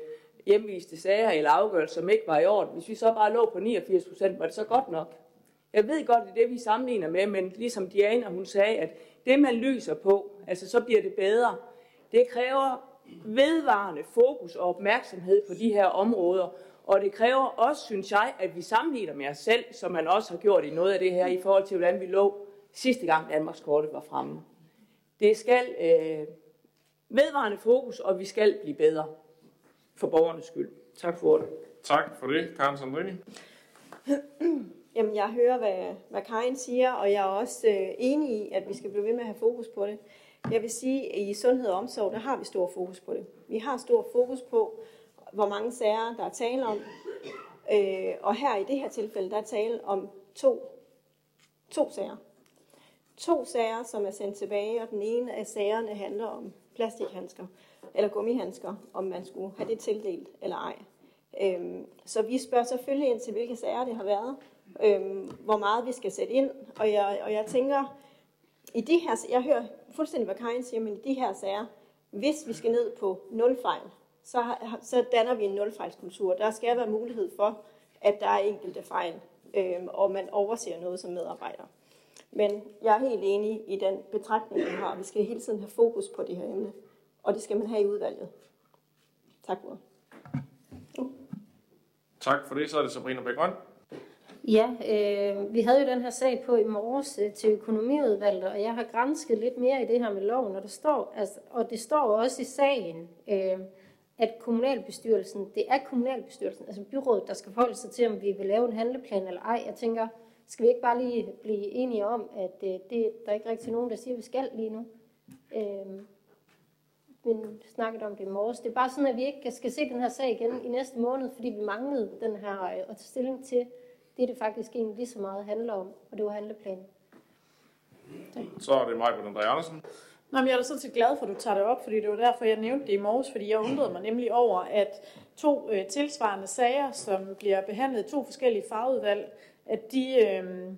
hjemviste sager eller afgørelser, som ikke var i orden, hvis vi så bare lå på 89 procent, var det så godt nok? Jeg ved godt, det er det, vi sammenligner med, men ligesom Diana, hun sagde, at det, man lyser på, altså så bliver det bedre. Det kræver vedvarende fokus og opmærksomhed på de her områder, og det kræver også, synes jeg, at vi sammenligner med os selv, som man også har gjort i noget af det her, i forhold til, hvordan vi lå sidste gang Danmarkskortet var fremme. Det skal øh, vedvarende fokus, og vi skal blive bedre for borgernes skyld. Tak for det. Tak for det, Karen Sandrini. Jamen, jeg hører, hvad, hvad Karin siger, og jeg er også øh, enig i, at vi skal blive ved med at have fokus på det. Jeg vil sige, at i sundhed og omsorg, der har vi stor fokus på det. Vi har stor fokus på, hvor mange sager, der er tale om. Øh, og her i det her tilfælde, der er tale om to, to sager. To sager, som er sendt tilbage, og den ene af sagerne handler om plastikhandsker, eller gummihandsker, om man skulle have det tildelt eller ej. Øh, så vi spørger selvfølgelig ind til, hvilke sager det har været, øhm, hvor meget vi skal sætte ind, og jeg, og jeg tænker, i de her, jeg hører fuldstændig, hvad Karin siger, men i de her sager, hvis vi skal ned på nul fejl, så, så danner vi en nulfejlskultur. Der skal være mulighed for, at der er enkelte fejl, øhm, og man overser noget som medarbejder. Men jeg er helt enig i den betragtning, vi har. Vi skal hele tiden have fokus på det her emne, og det skal man have i udvalget. Tak for Tak for det. Så er det Sabrina Bækgrøn. Ja, øh, vi havde jo den her sag på i morges øh, til økonomiudvalget, og jeg har grænsket lidt mere i det her med loven, og, der står, altså, og det står også i sagen, øh, at kommunalbestyrelsen, det er kommunalbestyrelsen, altså byrådet, der skal forholde sig til, om vi vil lave en handleplan eller ej. Jeg tænker, skal vi ikke bare lige blive enige om, at øh, det, der er ikke rigtig nogen, der siger, at vi skal lige nu? Øh, men snakket om det i morges. Det er bare sådan, at vi ikke skal se den her sag igen i næste måned, fordi vi manglede den her øh, at tage stilling til det, det faktisk egentlig lige så meget handler om, og det var handleplanen. Så er det mig på den Andersen. Nå, men jeg er da sådan set glad for, at du tager det op, fordi det var derfor, jeg nævnte det i morges, fordi jeg undrede mig nemlig over, at to øh, tilsvarende sager, som bliver behandlet i to forskellige fagudvalg, at de, øh,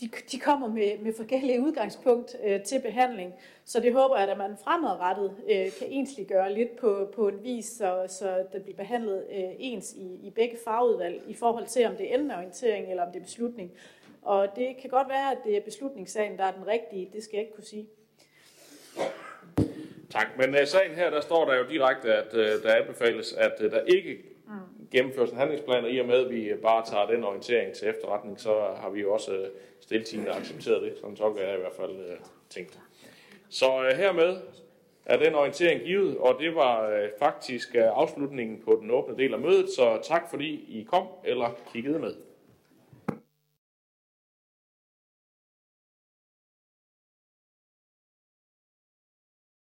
de, de kommer med, med forskellige udgangspunkt øh, til behandling. Så det håber jeg, at man fremadrettet øh, kan ensliggøre lidt på, på en vis, så, så det bliver behandlet øh, ens i, i begge fagudvalg, i forhold til, om det er enten orientering eller om det er beslutning. Og det kan godt være, at det er beslutningssagen, der er den rigtige. Det skal jeg ikke kunne sige. Tak, men i sagen her, der står der jo direkte, at øh, der anbefales, at øh, der ikke gennemføres en handlingsplan, og i og med, at vi bare tager den orientering til efterretning, så har vi jo også øh, stiltigende accepteret det. Sådan tolker jeg i hvert fald uh, tænkt. Så øh, hermed er den orientering givet, og det var faktisk afslutningen på den åbne del af mødet, så tak fordi I kom eller kiggede med.